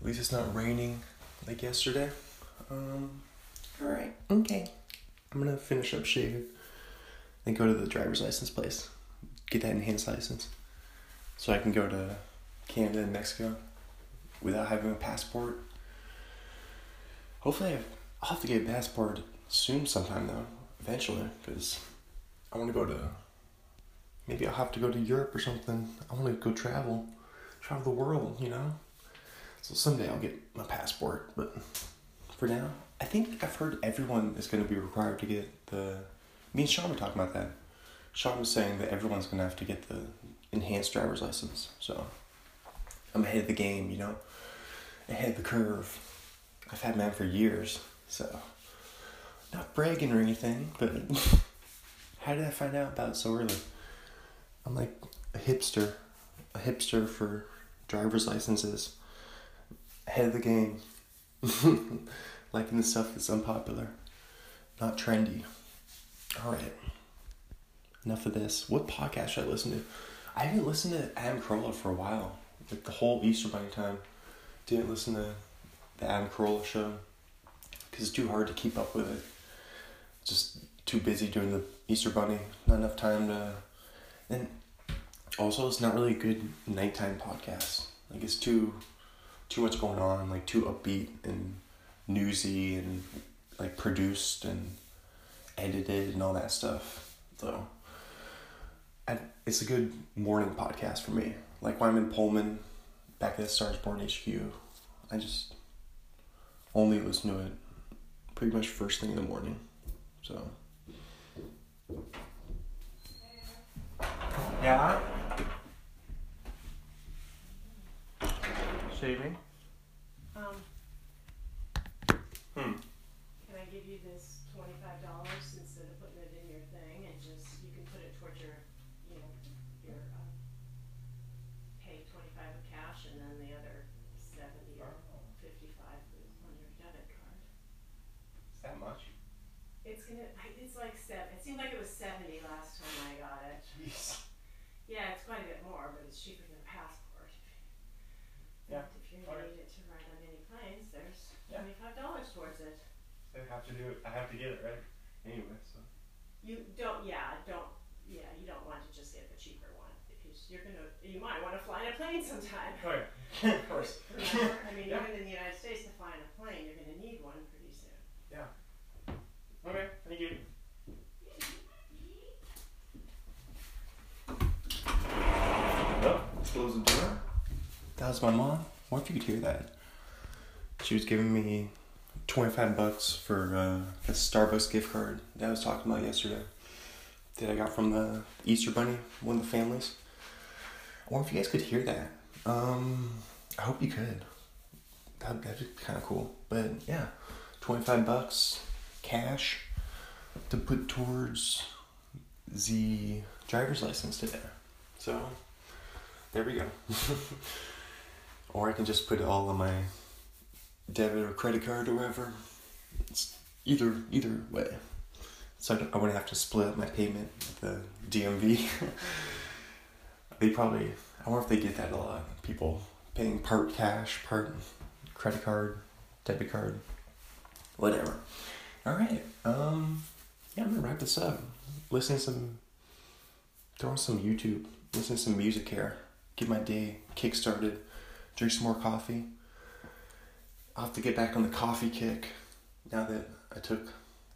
At least it's not raining like yesterday. Um, alright, okay. I'm gonna finish up shaving. Then go to the driver's license place. Get that enhanced license. So I can go to Canada and Mexico without having a passport. Hopefully, I'll have to get a passport soon, sometime though, eventually, because I want to go to. Maybe I'll have to go to Europe or something. I want to go travel, travel the world, you know. So someday I'll get my passport, but for now, I think I've heard everyone is going to be required to get the. Me and Sean were talking about that. Sean was saying that everyone's to have to get the enhanced driver's license. So I'm ahead of the game, you know, ahead of the curve. I've had mine for years, so not bragging or anything, but how did I find out about it so early? I'm like a hipster, a hipster for driver's licenses, ahead of the game, liking the stuff that's unpopular, not trendy. All right, enough of this. What podcast should I listen to? I haven't listened to Adam Carolla for a while like the whole Easter Bunny time. Didn't listen to the Adam Carolla show because it's too hard to keep up with it. Just too busy doing the Easter Bunny. Not enough time to. And also, it's not really a good nighttime podcast. Like it's too, too much going on. Like too upbeat and newsy and like produced and edited and all that stuff. So, I, it's a good morning podcast for me like when I'm in Pullman, back at Stars Born HQ, I just only listen to it pretty much first thing in the morning. So. Yeah. Shaving. Um, Hmm. can I give you this twenty-five dollars instead of putting it in your thing and just, you can put it towards your, you know, your, uh, pay twenty-five of cash and then the other seventy or fifty-five is on your debit card. Is that much? It's gonna, I- it's like seven, it seemed like it was seventy last time I got it. Jeez. Yeah, it's quite a bit more, but it's cheaper than a passport. Yeah, If you're gonna alright. need it to ride on any planes, there's Yeah. twenty-five dollars towards it. I have to do it. I have to get it right. Anyway, so. You don't, yeah, don't, yeah, you don't want to just get the cheaper one, because you're gonna, you might wanna fly in a plane sometime. Oh yeah. of course. Remember, I mean, Yeah. even in the United States, to fly in a plane, you're gonna need one pretty soon. Yeah. Okay. Thank you. Oh, close the door. That was my mom. What if you could hear that? She was giving me 25 bucks for uh, a Starbucks gift card that I was talking about yesterday. That I got from the Easter Bunny, one of the families. Wonder if you guys could hear that. Um, I hope you could. That, that'd be kind of cool. But yeah, 25 bucks, cash. to put towards the driver's license today. So there we go. or I can just put it all on my debit or credit card or whatever. It's either either way. So I, I wouldn't have to split up my payment at the DMV. they probably I wonder if they get that a lot. People paying part cash, part credit card, debit card, whatever. All right. Um, yeah, I'm gonna wrap this up. Listen to some, throw on some YouTube. Listen to some music here. Get my day kick started. Drink some more coffee. I'll have to get back on the coffee kick. Now that I took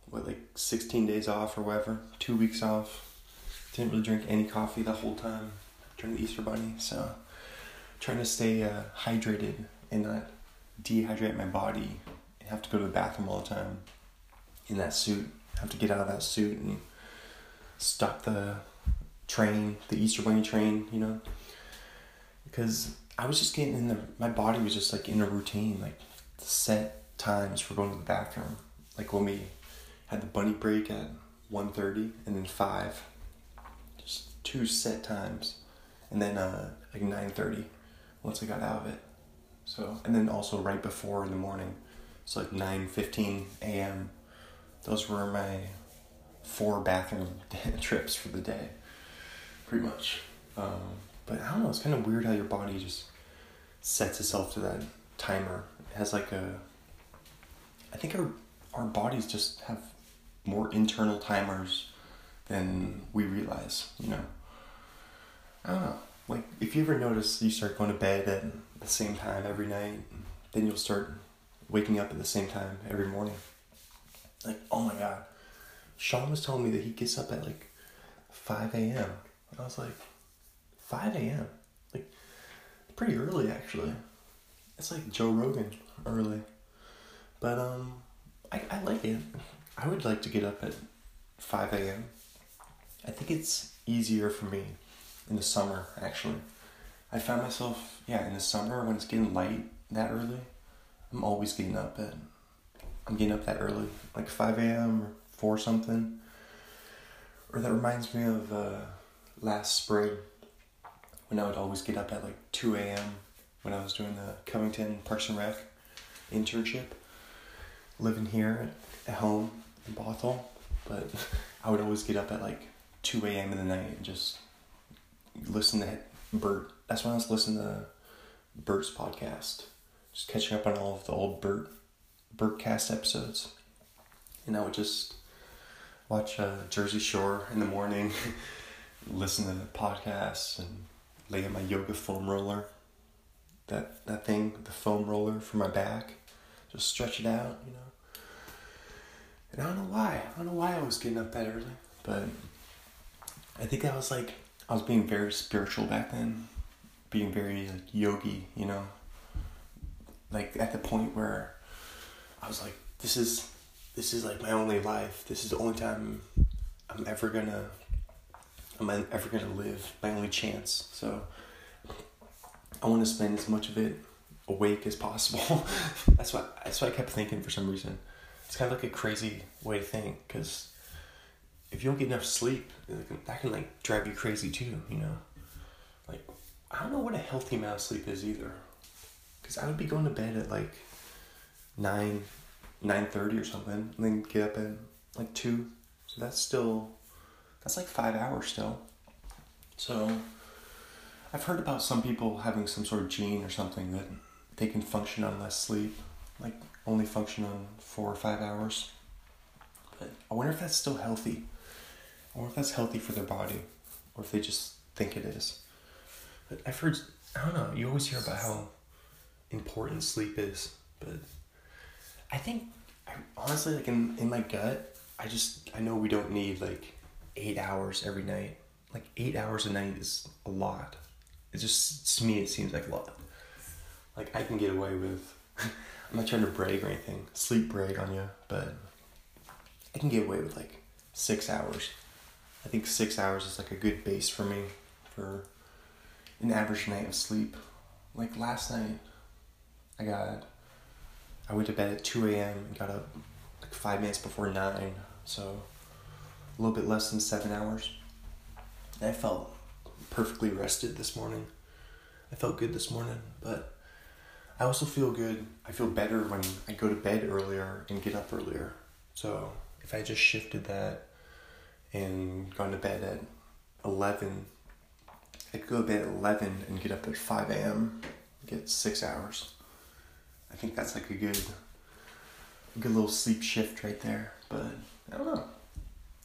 what like 16 days off or whatever, two weeks off. Didn't really drink any coffee the whole time during the Easter Bunny, so trying to stay uh, hydrated and not dehydrate my body have to go to the bathroom all the time in that suit. Have to get out of that suit and stop the train, the Easter Bunny train, you know, because I was just getting in the my body was just like in a routine, like set times for going to the bathroom, like when we had the bunny break at 1.30 and then five, just two set times, and then uh like nine thirty once I got out of it. So and then also right before in the morning, so like nine fifteen a.m. Those were my four bathroom trips for the day, pretty much. Um, but I don't know. It's kind of weird how your body just sets itself to that timer. Has like a. I think our our bodies just have more internal timers than we realize. You know. I don't know. Like if you ever notice you start going to bed at the same time every night, then you'll start waking up at the same time every morning. Like oh my god, Sean was telling me that he gets up at like five a.m. I was like, five a.m. Like pretty early actually. It's like Joe Rogan early, but um, I I like it. I would like to get up at five a.m. I think it's easier for me in the summer actually. I found myself yeah in the summer when it's getting light that early. I'm always getting up at I'm getting up that early, like five a.m. or four something. Or that reminds me of uh, last spring when I would always get up at like two a.m. when I was doing the Covington Parks and Rec internship, living here at home in Bothell. But I would always get up at like two a.m. in the night and just listen to Bert. That's when I was listening to Bert's podcast, just catching up on all of the old Bert Bertcast episodes, and I would just watch uh, Jersey Shore in the morning, listen to the podcasts, and lay on my yoga foam roller. That that thing, the foam roller for my back, just stretch it out, you know. And I don't know why. I don't know why I was getting up that early, but I think I was like I was being very spiritual back then, being very like yogi, you know. Like at the point where I was like, this is this is like my only life. This is the only time I'm ever gonna I'm ever gonna live. My only chance. So I want to spend as much of it awake as possible. that's what that's what I kept thinking for some reason. It's kind of like a crazy way to think because if you don't get enough sleep, that can like drive you crazy too. You know, like I don't know what a healthy amount of sleep is either, because I would be going to bed at like nine, nine thirty or something, and then get up at like two. So that's still, that's like five hours still. So, I've heard about some people having some sort of gene or something that they can function on less sleep, like only function on four or five hours. But I wonder if that's still healthy. Wonder if that's healthy for their body, or if they just think it is. But I've heard, I don't know, you always hear about how important sleep is, but I think, I, honestly, like in, in my gut, I just, I know we don't need like eight hours every night. Like eight hours a night is a lot. It just, to me, it seems like a lot. Like I can get away with, I'm not trying to brag or anything, sleep brag on you, but I can get away with like six hours. I think six hours is like a good base for me for an average night of sleep. Like last night, I got, I went to bed at 2 a.m. and got up like five minutes before 9. So a little bit less than seven hours. And I felt perfectly rested this morning. I felt good this morning, but I also feel good. I feel better when I go to bed earlier and get up earlier. So if I just shifted that and gone to bed at 11, I could go to bed at 11 and get up at 5 a.m., get six hours. I think that's like a good, a good little sleep shift right there. But I don't know.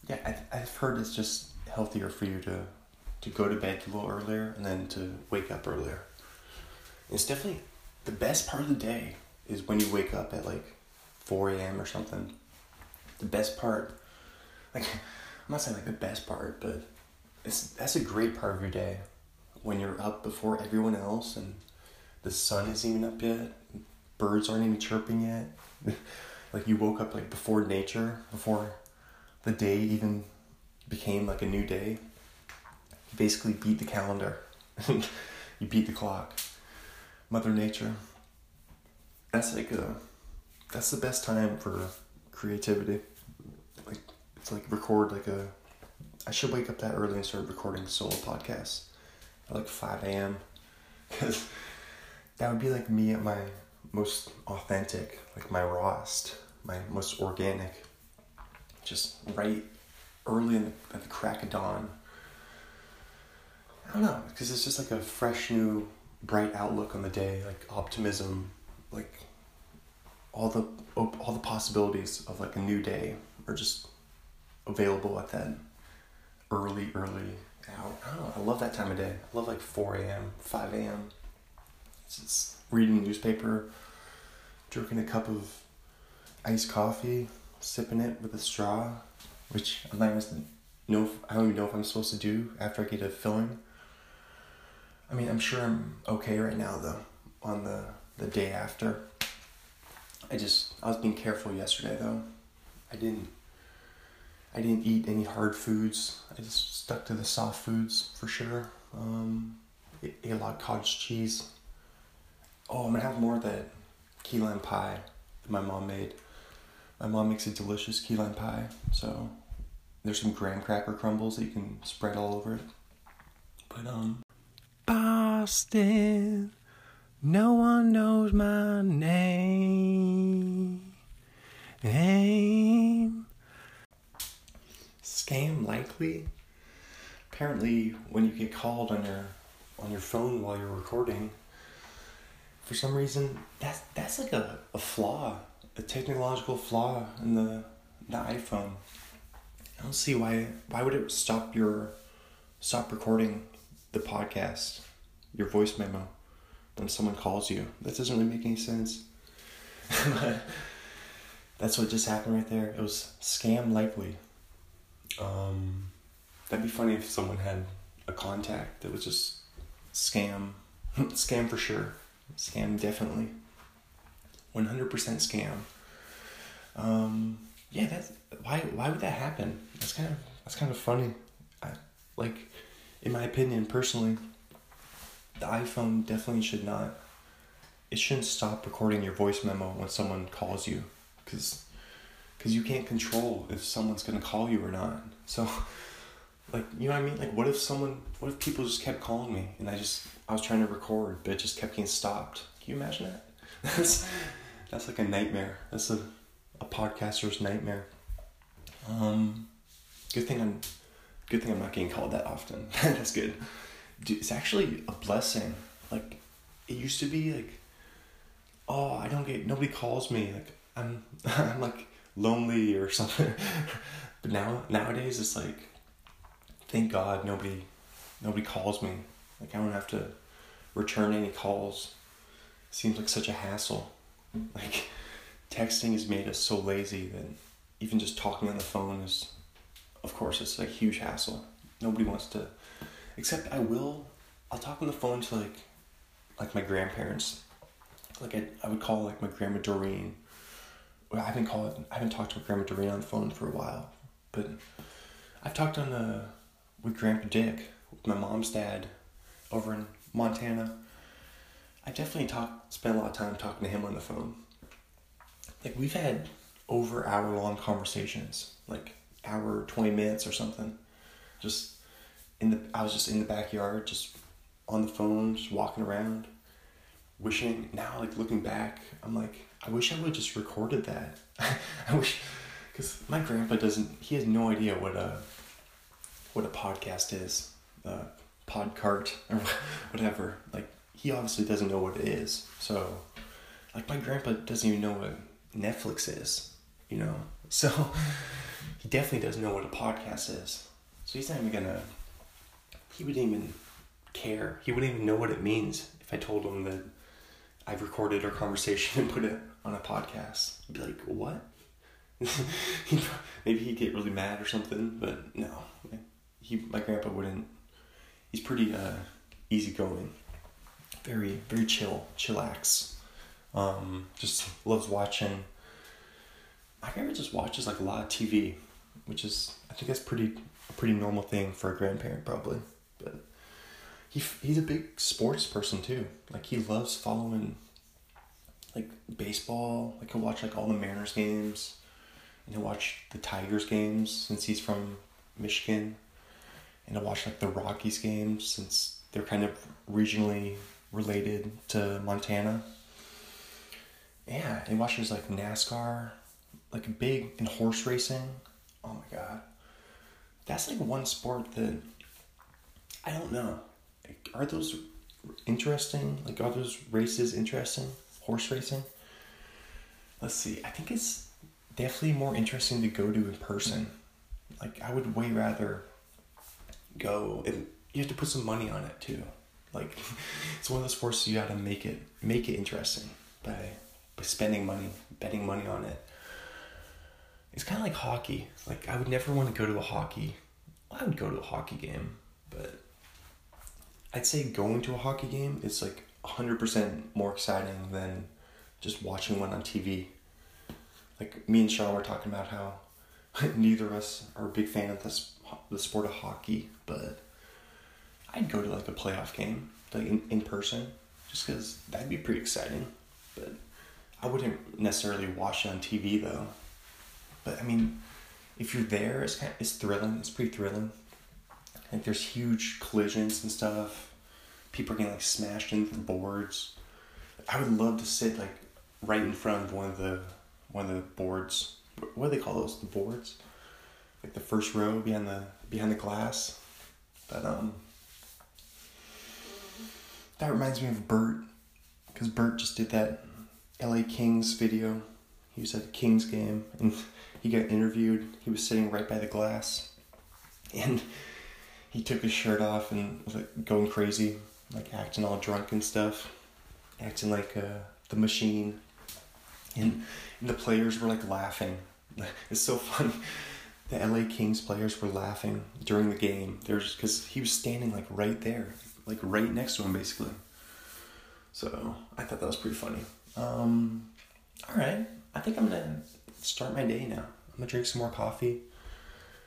Yeah, I've, I've heard it's just healthier for you to, to go to bed a little earlier and then to wake up earlier. It's definitely the best part of the day is when you wake up at like 4 a.m. or something. The best part, like, I'm not saying like the best part, but it's that's a great part of your day when you're up before everyone else and the sun isn't even up yet, birds aren't even chirping yet. like you woke up like before nature, before the day even became like a new day. Basically beat the calendar. you beat the clock. Mother Nature. That's like a that's the best time for creativity. Like it's like record like a I should wake up that early and start recording solo podcasts at like five AM because that would be like me at my most authentic, like my rawest, my most organic. Just right early in the, at the crack of dawn. I don't know, because it's just like a fresh new bright outlook on the day, like optimism, like all the all the possibilities of like a new day are just available at that early early hour. I don't know. I love that time of day. I love like four a.m., five a.m. It's just reading the newspaper, drinking a cup of iced coffee, sipping it with a straw, which I'm not even know. If, I don't even know if I'm supposed to do after I get a filling. I mean, I'm sure I'm okay right now though. On the the day after, I just I was being careful yesterday though. I didn't. I didn't eat any hard foods. I just stuck to the soft foods for sure. Um, ate a lot of cottage cheese. Oh, I'm gonna have more of that key lime pie that my mom made. My mom makes a delicious key lime pie, so there's some graham cracker crumbles that you can spread all over it. But um, Boston. No one knows my name. Name. Scam likely. Apparently, when you get called on your on your phone while you're recording, for some reason that's that's like a, a flaw, a technological flaw in the the iPhone. I don't see why why would it stop your stop recording the podcast, your voice memo, when someone calls you. That doesn't really make any sense. that's what just happened right there. It was scam likely. Um, that'd be funny if someone had a contact that was just scam, scam for sure, scam definitely, one hundred percent scam. Um, yeah, that's why. Why would that happen? That's kind of that's kind of funny. I like in my opinion, personally, the iPhone definitely should not. It shouldn't stop recording your voice memo when someone calls you, because, because you can't control if someone's gonna call you or not. So, like, you know what I mean? Like, what if someone, what if people just kept calling me and I just, I was trying to record, but it just kept getting stopped? Can you imagine that? That's, that's like a nightmare. That's a, a podcaster's nightmare. Um, good thing I'm Good thing I'm not getting called that often. That's good. Dude, it's actually a blessing. Like, it used to be like, oh, I don't get nobody calls me. Like, I'm I'm like lonely or something. but now nowadays it's like, thank God nobody nobody calls me. Like I don't have to return any calls. Seems like such a hassle. Like texting has made us so lazy that even just talking on the phone is of course, it's a huge hassle. Nobody wants to, except I will. I'll talk on the phone to like, like my grandparents. Like I, I would call like my grandma Doreen. I haven't called. I haven't talked to my grandma Doreen on the phone for a while, but I've talked on the with Grandpa Dick, with my mom's dad, over in Montana. I definitely talk. Spent a lot of time talking to him on the phone. Like we've had over hour long conversations. Like hour, twenty minutes or something. Just in the I was just in the backyard, just on the phone, just walking around, wishing now like looking back, I'm like, I wish I would just recorded that. I wish because my grandpa doesn't he has no idea what a what a podcast is. Uh podcart or whatever. Like he obviously doesn't know what it is. So like my grandpa doesn't even know what Netflix is, you know. So he definitely doesn't know what a podcast is. So he's not even gonna he wouldn't even care. He wouldn't even know what it means if I told him that I've recorded our conversation and put it on a podcast. He'd be like, "What?" Maybe he'd get really mad or something, but no. He, my grandpa wouldn't. He's pretty uh, easygoing, very very chill, chillax. Um, just loves watching. My grandpa just watches like a lot of TV, which is I think that's pretty a pretty normal thing for a grandparent probably, but he he's a big sports person too. Like he loves following like baseball. Like he'll watch like all the Mariners games, and he'll watch the Tigers games since he's from Michigan, and he'll watch like the Rockies games since they're kind of regionally related to Montana. Yeah, he watches like NASCAR, like big in horse racing. Oh my god, that's like one sport that I don't know. Like, are those interesting? Like, are those races interesting? Horse racing? Let's see. I think it's definitely more interesting to go to in person. Like, I would way rather go. And you have to put some money on it too. Like, it's one of those sports you gotta make it make it interesting by by spending money, betting money on it. It's kind of like hockey. Like, I would never want to go to a hockey. I would go to a hockey game, but I'd say going to a hockey game is like 100% more exciting than just watching one on TV. Like me and Sean were talking about how neither of us are a big fan of the sport of hockey, but I'd go to like a playoff game like in, in person just because that'd be pretty exciting. But I wouldn't necessarily watch it on TV though. But I mean, if you're there, it's kind of, it's thrilling. It's pretty thrilling. Like there's huge collisions and stuff. People are getting like smashed into the boards. I would love to sit like right in front of one of the one of the boards. What do they call those? The boards, like the first row behind the behind the glass. But um, that reminds me of Bert, because Bert just did that L.A. Kings video. He was at the Kings game and he got interviewed. He was sitting right by the glass, and he took his shirt off and was like going crazy, like acting all drunk and stuff, acting like uh, the machine. And, and the players were like laughing. It's so funny. The LA Kings players were laughing during the game. There's because he was standing like right there, like right next to him, basically. So I thought that was pretty funny. Um, all right, I think I'm gonna start my day now. I'm gonna drink some more coffee.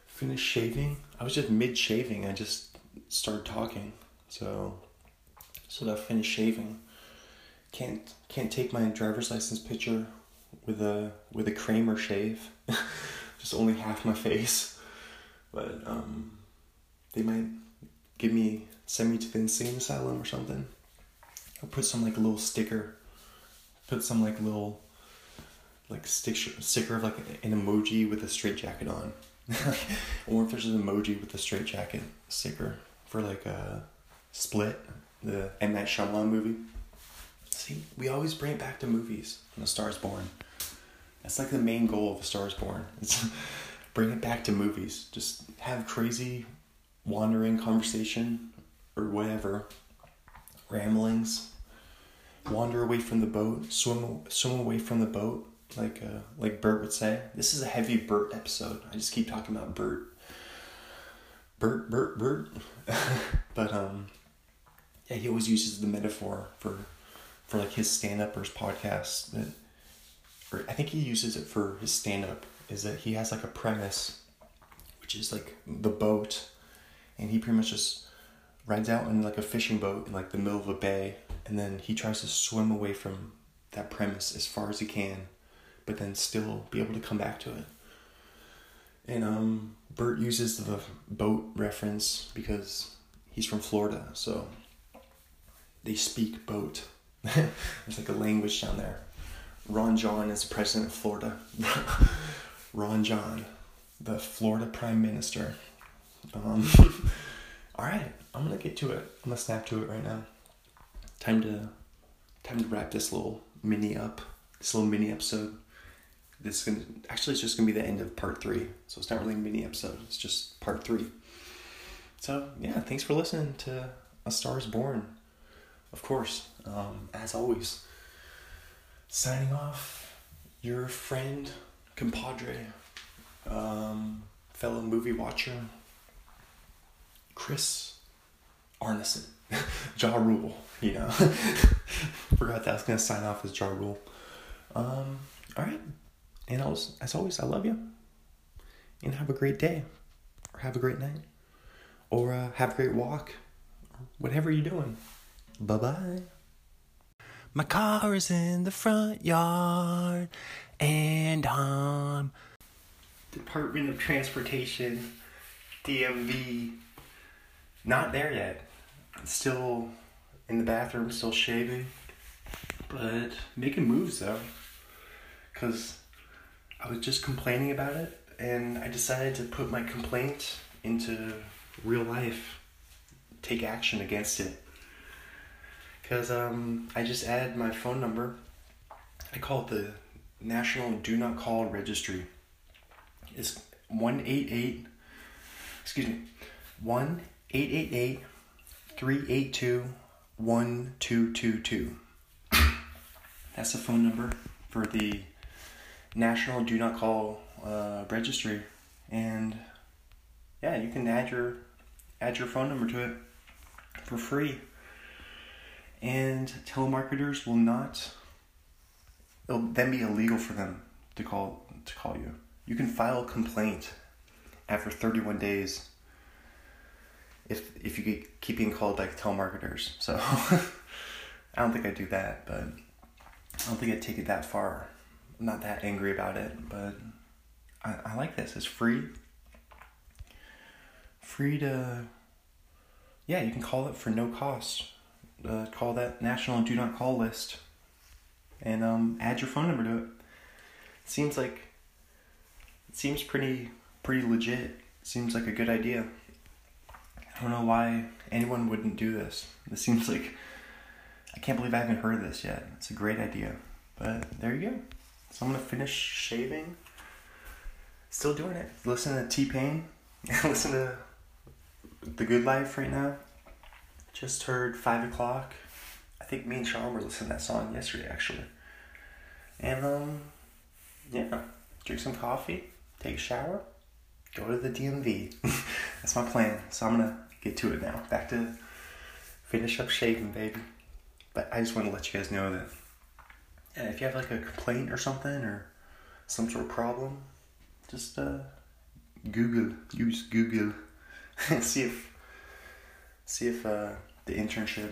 Finish shaving. I was just mid shaving. I just started talking. So, so I finished shaving. Can't can't take my driver's license picture with a with a Kramer shave. just only half my face. But um, they might give me send me to the insane asylum or something. I'll put some like little sticker. Put some like little like sticker sticker of like an emoji with a straight jacket on. or if there's an emoji with a straight jacket sticker for like a split, the M Night Shyamalan movie. See, we always bring it back to movies. When A Star Is Born. That's like the main goal of A Star Is Born. It's bring it back to movies. Just have crazy, wandering conversation or whatever, ramblings. Wander away from the boat. Swim swim away from the boat like uh, like Bert would say. This is a heavy Bert episode. I just keep talking about Bert. Bert, Bert, Bert. but um, yeah, he always uses the metaphor for for like his stand up or his podcast that, or I think he uses it for his stand up is that he has like a premise, which is like the boat, and he pretty much just rides out in like a fishing boat in like the middle of a bay, and then he tries to swim away from that premise as far as he can but then still be able to come back to it. And um, Bert uses the boat reference because he's from Florida, so they speak boat. There's like a language down there. Ron John is president of Florida. Ron John, the Florida Prime Minister. Um, all right, I'm gonna get to it. I'm gonna snap to it right now. Time to time to wrap this little mini up. This little mini episode. This is gonna actually it's just gonna be the end of part three. So it's not really a mini episode. It's just part three. So yeah, thanks for listening to A Star Is Born. Of course, um, as always, signing off. Your friend, compadre, um, fellow movie watcher, Chris Arneson. Ja Rule, you know. Forgot that I was gonna sign off as Ja Rule. Um, alright. And as, as always, I love you. And have a great day. Or have a great night. Or uh, have a great walk. Whatever you're doing. Bye bye. My car is in the front yard. And I'm. Department of Transportation, DMV. Not there yet. Still in the bathroom, still shaving. But making moves though. Because I was just complaining about it, and I decided to put my complaint into real life, take action against it. Because um, I just added my phone number. I call it the National Do Not Call Registry. It's 188, excuse me, 1 888 382 1222. That's the phone number for the National Do Not Call uh, Registry, and yeah, you can add your add your phone number to it for free. And telemarketers will not. It'll then be illegal for them to call to call you. You can file a complaint after 31 days if if you keep being called like telemarketers. So I don't think I'd do that, but I don't think I'd take it that far. Not that angry about it, but I, I like this. It's free. Free to yeah, you can call it for no cost. Uh, call that national do not call list and um, add your phone number to it. it seems like it seems pretty pretty legit seems like a good idea i don't know why anyone wouldn't do this this seems like i can't believe i haven't heard of this yet it's a great idea but there you go so i'm gonna finish shaving. Still doing it. Listen to t-pain. Listen to the good life right now. Just heard five o'clock. I think me and sean were listening to that song yesterday actually. And um yeah. Drink some coffee take a shower go to the dmv that's my plan. So i'm gonna get to it now. Back to finish up shaving baby. But i just want to let you guys know that yeah, if you have like a complaint or something or some sort of problem just uh google use google and see if see if uh the internship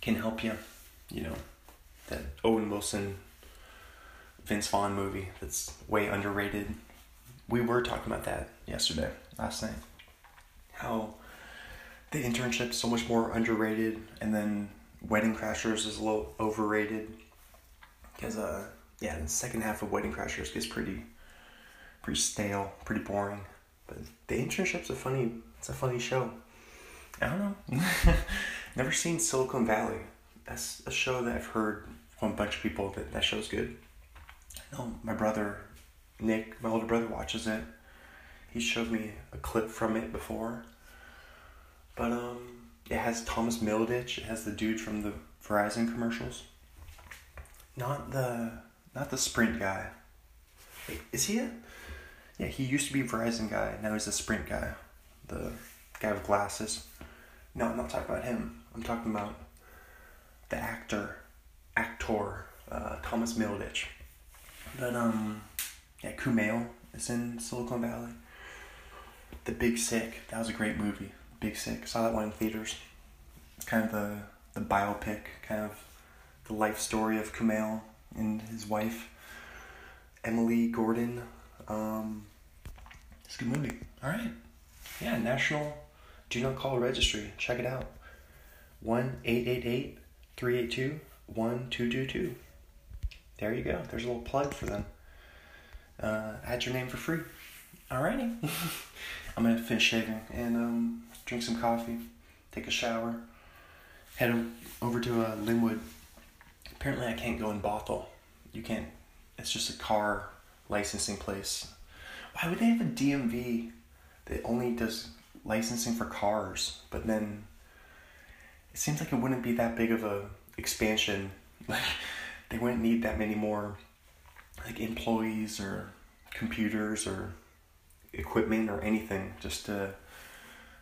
can help you you know that owen wilson Vince Vaughn movie that's way underrated. We were talking about that yesterday, last night. How the internship's so much more underrated, and then Wedding Crashers is a little overrated. Because, uh, yeah, the second half of Wedding Crashers gets pretty, pretty stale, pretty boring. But the internship's a funny, it's a funny show. I don't know. Never seen Silicon Valley. That's a show that I've heard from a bunch of people that that show's good. No, my brother, Nick, my older brother, watches it. He showed me a clip from it before. But um, it has Thomas Middleditch. It has the dude from the Verizon commercials. Not the not the Sprint guy. Wait, is he a? Yeah, he used to be Verizon guy. Now he's a Sprint guy. The guy with glasses. No, I'm not talking about him. I'm talking about the actor, actor, uh, Thomas Middleditch. But um, yeah, Kumail is in Silicon Valley. The Big Sick, that was a great movie. Big Sick, saw that one in theaters. It's kind of the the biopic, kind of the life story of Kumail and his wife, Emily Gordon. Um, It's a good movie. All right. Yeah, National Do Not Call Registry. Check it out. 1 888 382 1222. There you go. There's a little plug for them. Uh, add your name for free. Alrighty. I'm gonna finish shaving and um, drink some coffee, take a shower, head over to uh, Lynnwood. Apparently, I can't go in Bothell. You can't. It's just a car licensing place. Why would they have a DMV that only does licensing for cars? But then it seems like it wouldn't be that big of a expansion. Like they wouldn't need that many more like employees or computers or equipment or anything just to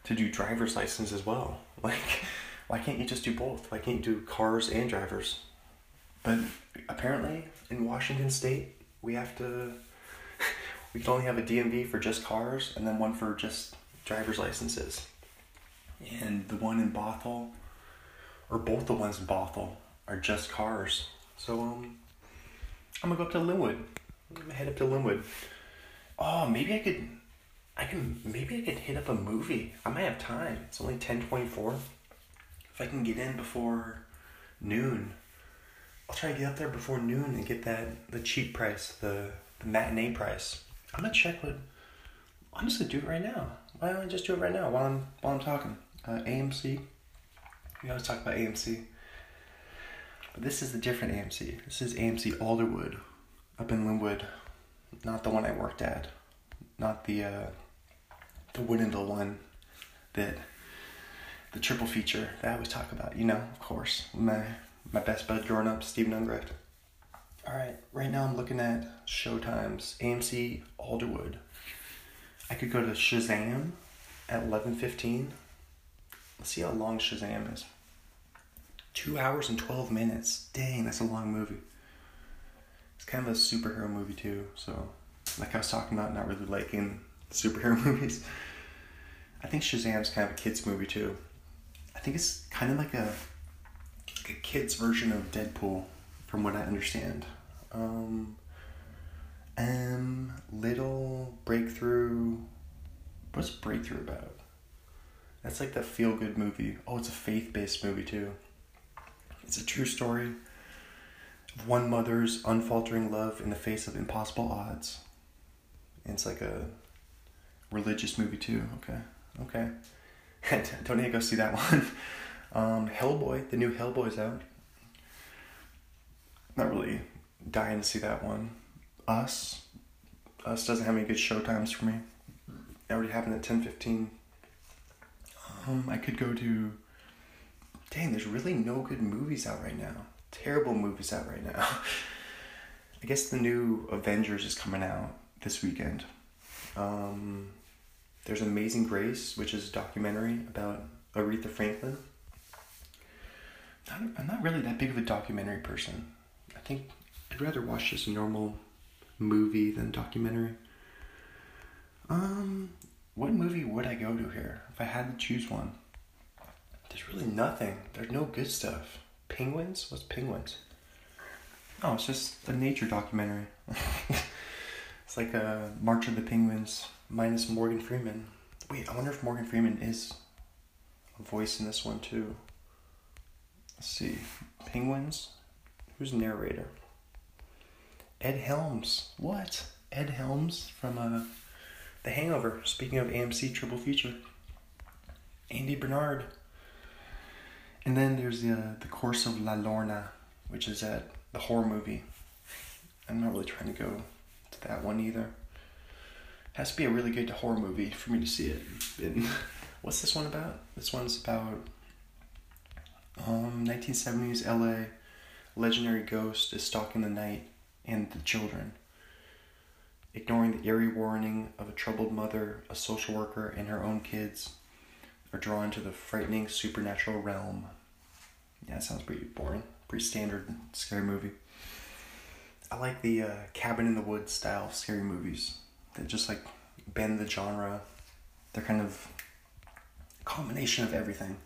to do driver's license as well. Like why can't you just do both? Why can't you do cars and drivers? But apparently in Washington state we have to we can only have a DMV for just cars and then one for just driver's licenses. And the one in Bothell or both the ones in Bothell are just cars. So um I'm gonna go up to Lynnwood. I'm gonna head up to Lynnwood. Oh, maybe I could I can maybe I could hit up a movie. I might have time. It's only ten twenty four. If I can get in before noon, I'll try to get up there before noon and get that the cheap price, the, the matinee price. I'm gonna check what I'm just gonna do it right now. Why don't I just do it right now while I'm while I'm talking? Uh, AMC. We always talk about AMC. But this is a different AMC. This is AMC Alderwood up in Lynnwood. Not the one I worked at. Not the uh, the Woodinville one that the triple feature that I always talk about. You know, of course. My my best bud growing up, Stephen Ungrecht. Alright, right now I'm looking at showtimes. AMC Alderwood. I could go to Shazam at eleven fifteen. Let's see how long Shazam is. Two hours and 12 minutes. Dang, that's a long movie. It's kind of a superhero movie, too. So, like I was talking about, not really liking superhero movies. I think Shazam's kind of a kid's movie, too. I think it's kind of like a, like a kid's version of Deadpool, from what I understand. Um, um, Little Breakthrough. What's Breakthrough about? That's like the feel good movie. Oh, it's a faith based movie too. It's a true story of one mother's unfaltering love in the face of impossible odds. And it's like a religious movie too. Okay, okay. Don't need to go see that one. Um, Hellboy, the new Hellboy's out. Not really dying to see that one. Us, Us doesn't have any good show times for me. It already happened at ten fifteen. Um, I could go to. Dang, there's really no good movies out right now. Terrible movies out right now. I guess the new Avengers is coming out this weekend. Um, there's Amazing Grace, which is a documentary about Aretha Franklin. Not, I'm not really that big of a documentary person. I think I'd rather watch just a normal movie than documentary. Um, what movie would I go to here if I had to choose one? There's really nothing. There's no good stuff. Penguins? What's Penguins? Oh, it's just a nature documentary. it's like a March of the Penguins minus Morgan Freeman. Wait, I wonder if Morgan Freeman is a voice in this one too. Let's see. Penguins? Who's narrator? Ed Helms. What? Ed Helms from uh, The Hangover. Speaking of AMC Triple Feature. Andy Bernard. And then there's the uh, the Curse of La Llorona, which is at the horror movie. I'm not really trying to go to that one either. It has to be a really good horror movie for me to see it. And what's this one about? This one's about um, 1970s LA. Legendary ghost is stalking the night and the children. Ignoring the eerie warning of a troubled mother, a social worker, and her own kids are drawn to the frightening supernatural realm. Yeah, sounds pretty boring. Pretty standard scary movie. I like the uh, cabin in the woods style scary movies that just like bend the genre. They're kind of a combination of everything.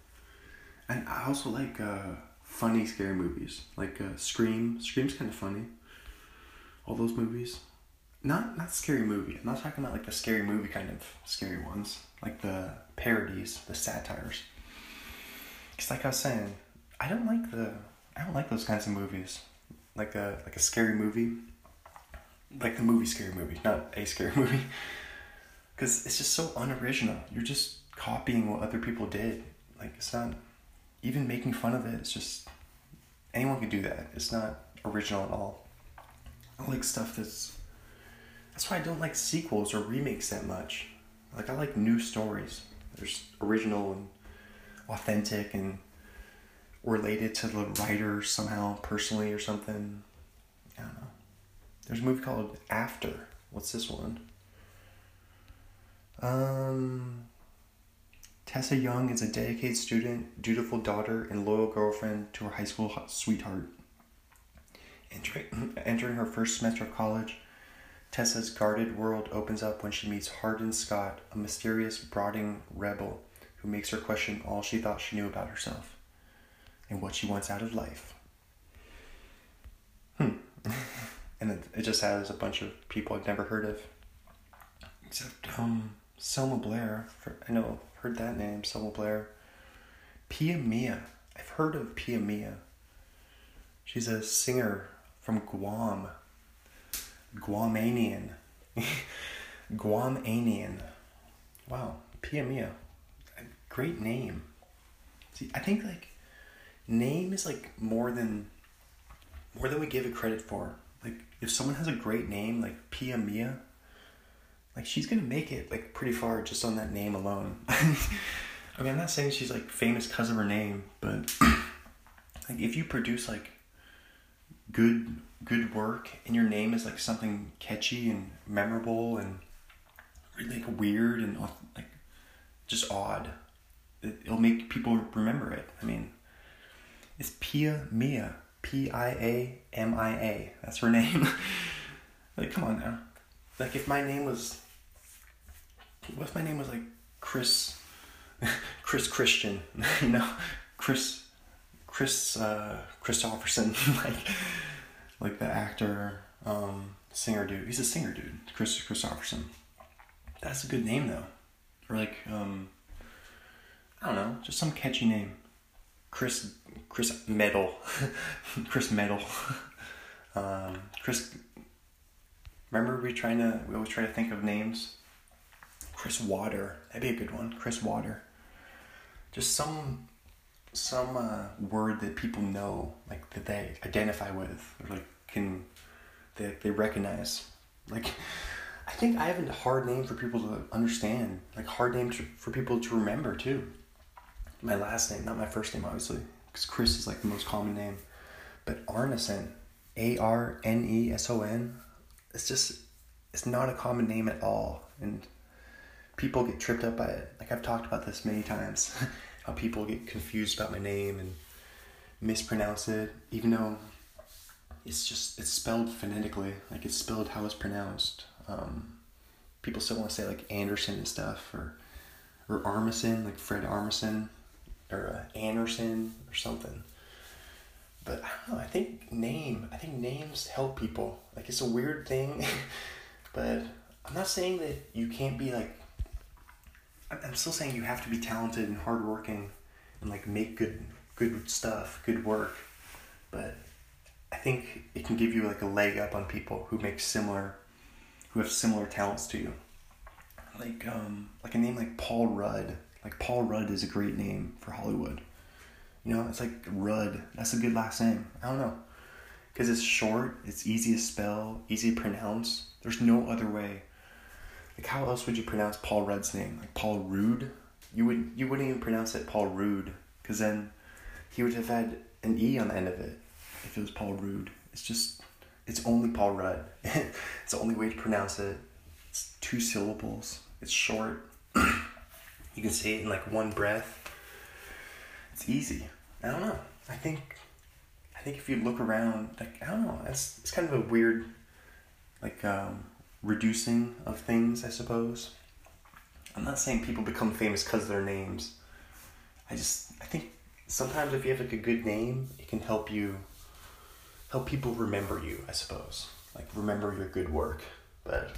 And I also like uh, funny scary movies, like uh, Scream. Scream's kind of funny. All those movies. not not scary movie. I'm not talking about like the scary movie kind of scary ones, like the parodies, the satires. Cause like I was saying, I don't like the I don't like those kinds of movies, like a like a scary movie, like the movie scary movie, not a scary movie. Cause it's just so unoriginal. You're just copying what other people did. Like it's not even making fun of it. It's just anyone can do that. It's not original at all. I like stuff that's that's why I don't like sequels or remakes that much. Like I like new stories. There's original and authentic and related to the writer somehow personally or something. I don't know. There's a movie called After. What's this one? Um Tessa Young is a dedicated student, dutiful daughter, and loyal girlfriend to her high school sweetheart. Entering, her first semester of college, Tessa's guarded world opens up when she meets Hardin Scott, a mysterious, brooding rebel who makes her question all she thought she knew about herself and what she wants out of life. Hmm. and it just has a bunch of people I've never heard of. Except um, Selma Blair. I know, heard that name, Selma Blair. Pia Mia. I've heard of Pia Mia. She's a singer from Guam. Guamanian. Guamanian. Wow, Pia Mia. Great name. See, I think like name is like more than more than we give it credit for. Like if someone has a great name like Pia Mia, like she's gonna make it like pretty far just on that name alone. I mean, I'm not saying she's like famous because of her name, but like if you produce like good good work and your name is like something catchy and memorable and like weird and like just odd, it, it'll make people remember it. I mean, it's Pia Mia, P I A M I A. That's her name. like, come on now. Like, if my name was, what if my name was like Chris, Chris Christian, you know, Chris, Chris, uh, Christopherson, like, like the actor, um, singer dude. He's a singer dude, Kris Kristofferson. That's a good name though. Or like, um, I don't know, just some catchy name. Chris Chris Metal, Chris Metal, um, Chris. Remember we trying to we always try to think of names. Chris Water, that'd be a good one. Chris Water. Just some some uh, word that people know, like that they identify with, or like can they they recognize. Like, I think I have a hard name for people to understand. Like hard name to, for people to remember too. My last name, not my first name, obviously, because Chris is like the most common name. But Arneson, A R N E S O N, it's just it's not a common name at all, and people get tripped up by it. Like I've talked about this many times, how people get confused about my name and mispronounce it, even though it's just it's spelled phonetically, like it's spelled how it's pronounced. Um, people still want to say like Anderson and stuff, or or Armisen, like Fred Armisen, or uh, Anderson or something. But I don't know. I think name. I think names help people. Like it's a weird thing, but I'm not saying that you can't be like. I'm still saying you have to be talented and hardworking, and like make good good stuff, good work. But I think it can give you like a leg up on people who make similar, who have similar talents to you. Like um, like a name like Paul Rudd. Like Paul Rudd is a great name for Hollywood. You know, it's like Rudd. That's a good last name. I don't know. Because it's short, it's easy to spell, easy to pronounce. There's no other way. Like how else would you pronounce Paul Rudd's name? Like Paul Rude? You would you wouldn't even pronounce it Paul Rude, because then he would have had an E on the end of it if it was Paul Rude. It's just it's only Paul Rudd. it's the only way to pronounce it. It's two syllables. It's short. you can say it in like one breath. It's easy. I don't know. I think I think if you look around, like I don't know, it's it's kind of a weird, like um, reducing of things, I suppose. I'm not saying people become famous because their names. I just I think sometimes if you have like a good name, it can help you help people remember you, I suppose. Like remember your good work. But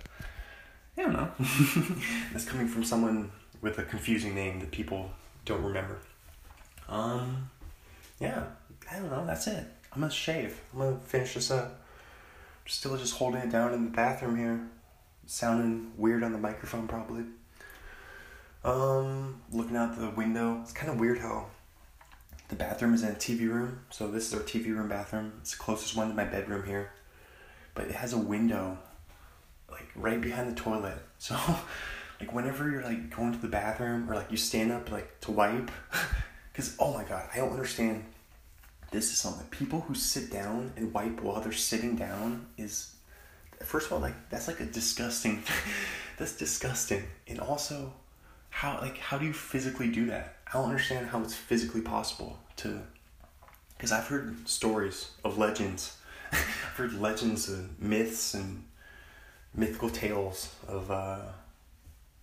I don't know. That's coming from someone with a confusing name that people don't remember. Um, yeah, I don't know. That's it. I'm gonna shave. I'm gonna finish this up. Still just holding it down in the bathroom here, sounding weird on the microphone probably. Um, looking out the window. It's kind of weird how the bathroom is in a TV room. So this is our TV room bathroom. It's the closest one to my bedroom here, but it has a window, like right behind the toilet. So, like whenever you're like going to the bathroom or like you stand up like to wipe, because oh my god, I don't understand. This is something people who sit down and wipe while they're sitting down is, first of all, like that's like a disgusting. that's disgusting, and also, how like how do you physically do that? I don't understand how it's physically possible to because I've heard stories of legends. I've heard legends and myths and mythical tales of uh,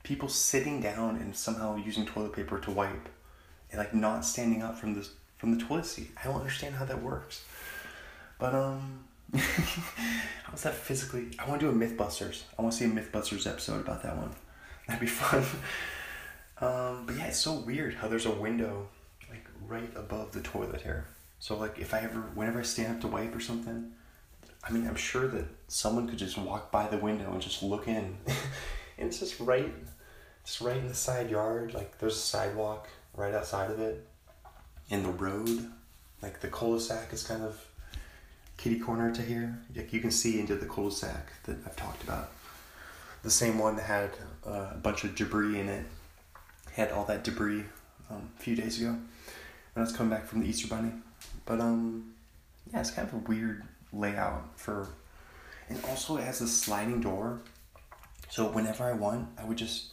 people sitting down and somehow using toilet paper to wipe like not standing up from the from the toilet seat. I don't understand how that works. But um how's that physically I want to do a Mythbusters. I want to see a Mythbusters episode about that one. That'd be fun. um, but yeah, it's so weird how there's a window like right above the toilet here. So like if I ever whenever I stand up to wipe or something, I mean, I'm sure that someone could just walk by the window and just look in. and it's just right, just right in the side yard. Like there's a sidewalk right outside of it. In the road, like the cul-de-sac is kind of kitty corner to here. Like you can see into the cul-de-sac that I've talked about. The same one that had uh, a bunch of debris in it. Had all that debris um, a few days ago when I was coming back from the Easter Bunny. But um, yeah, it's kind of a weird layout for and also it has a sliding door so whenever i want i would just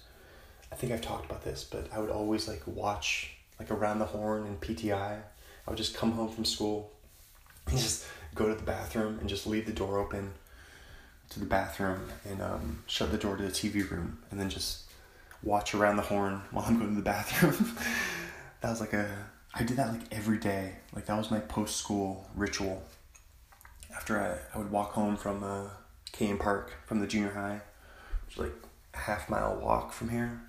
i think i've talked about this but i would always like watch like around the horn and pti i. Would just come home from school and just go to the bathroom and just leave the door open to the bathroom and um, shut the door to the tv room and then just watch around the horn while i'm going to the bathroom. That was like a i did that like every day. Like that was my post-school ritual. After I, I would walk home from uh, Kane Park from the junior high, which like a half mile walk from here.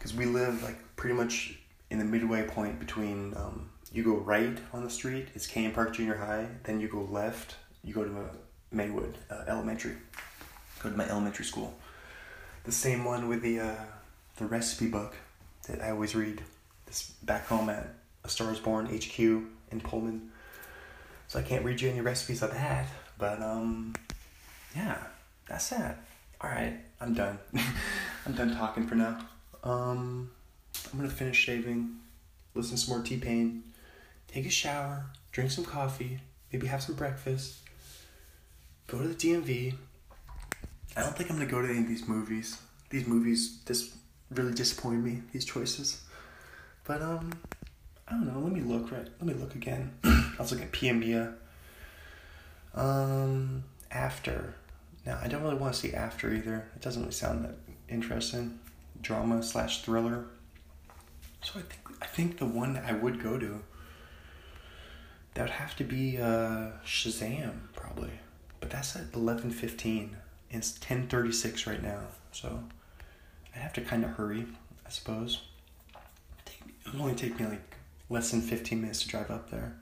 Because we live like pretty much in the midway point between um, you go right on the street, it's Kane Park Junior High, then you go left, you go to uh, Maywood uh, Elementary, go to my elementary school. The same one with the uh, the recipe book that I always read. This back home at A Star Is Born HQ in Pullman so I can't read you any recipes of that. But um, yeah, that's that. All right, I'm done. I'm done talking for now. Um, I'm gonna finish shaving, listen to some more T Pain, take a shower, drink some coffee, maybe have some breakfast, go to the DMV. I don't think I'm gonna go to any of these movies. These movies just really disappoint me. These choices, but um, I don't know. Let me look. Right. Let me look again. I was looking at PMBA. Um, after. Now I don't really want to see after either. It doesn't really sound that interesting. Drama slash thriller. So I think I think the one that I would go to. That would have to be uh, Shazam probably, but that's at eleven fifteen. It's ten thirty six right now, so I have to kind of hurry, I suppose. It would only take me like less than 15 minutes to drive up there.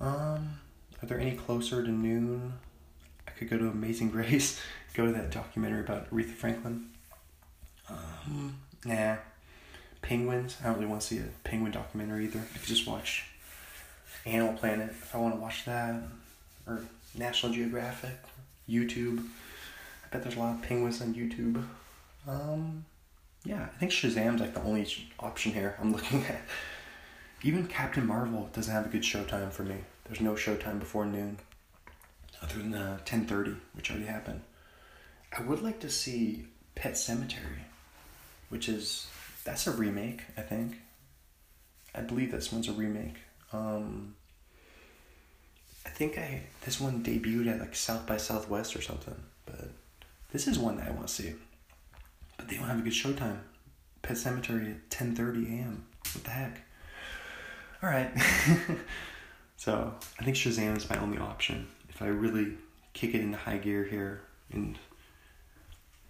Um, are there any closer to noon? I could go to Amazing Grace, go to that documentary about Aretha Franklin. Um. Penguins, I don't really want to see a penguin documentary either. I could just watch Animal Planet if I want to watch that, or National Geographic, YouTube. I bet there's a lot of penguins on YouTube. Um, yeah, I think Shazam's like the only option here I'm looking at. Even Captain Marvel doesn't have a good showtime for me. There's no showtime before noon, other than uh, ten thirty, which already happened. I would like to see Pet Sematary, which is that's a remake, I think. I believe this one's a remake. Um, I think I this one debuted at like South by Southwest or something, but this is one that I want to see. But they don't have a good showtime. Pet Sematary at ten thirty a.m. What the heck? All right. so I think Shazam is my only option. If I really kick it into high gear here and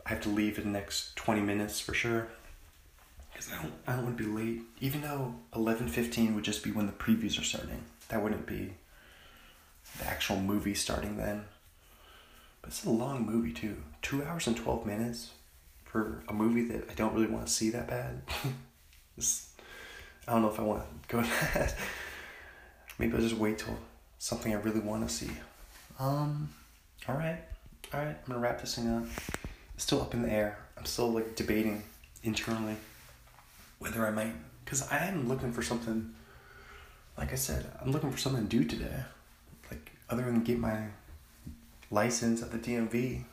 I have to leave in the next 20 minutes for sure. Because I don't, I don't want to be late. Even though 11.15 would just be when the previews are starting. That wouldn't be the actual movie starting then. But it's a long movie too. Two hours and 12 minutes for a movie that I don't really want to see that bad. I don't know if I want to go that. Maybe I'll just wait till something I really want to see. Um, all right, all right. I'm gonna wrap this thing up. Still up in the air. I'm still like debating internally whether I might, because I am looking for something. Like I said, I'm looking for something to do today, like other than get my license at the DMV.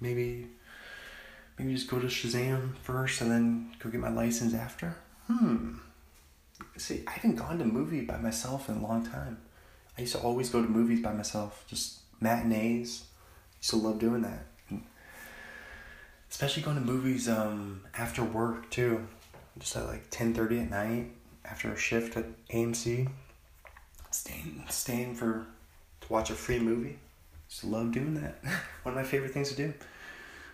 Maybe, maybe just go to Shazam first and then go get my license after. Hmm. See, I haven't gone to a movie by myself in a long time. I used to always go to movies by myself, just matinees. Used to love doing that. Especially going to movies um, after work too. Just at like ten thirty at night after a shift at AMC. Staying staying for to watch a free movie. Just love doing that. One of my favorite things to do.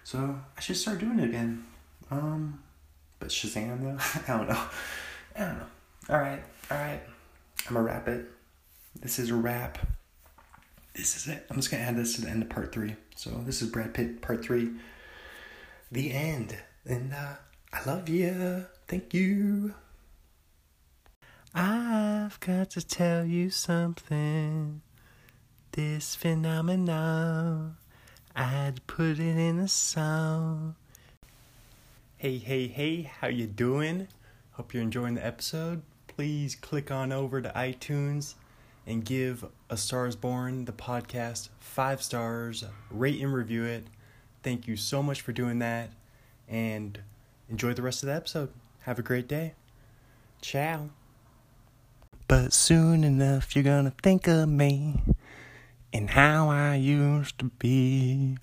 So I should start doing it again. Um, but Shazam though, I don't know. I don't know. All right, all right. I'm gonna wrap it. This is a wrap. This is it. I'm just gonna add this to the end of part three. So this is Brad Pitt part three. The end. And uh, I love you. Thank you. I've got to tell you something. This phenomenon. I'd put it in a song. Hey, hey, hey, how you doing? Hope you're enjoying the episode. Please click on over to iTunes and give A Stars Born, the podcast, five stars. Rate and review it. Thank you so much for doing that. And enjoy the rest of the episode. Have a great day. Ciao. But soon enough, you're gonna think of me and how I used to be.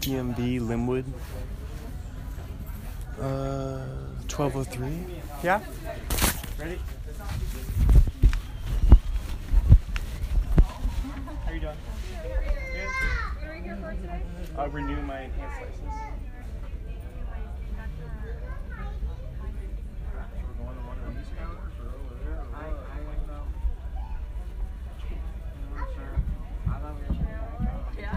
DMV Lynnwood. Uh, 1203. Yeah? Ready? How you doing? Good. What are we here for today? Uh, renew my enhanced license. Yeah.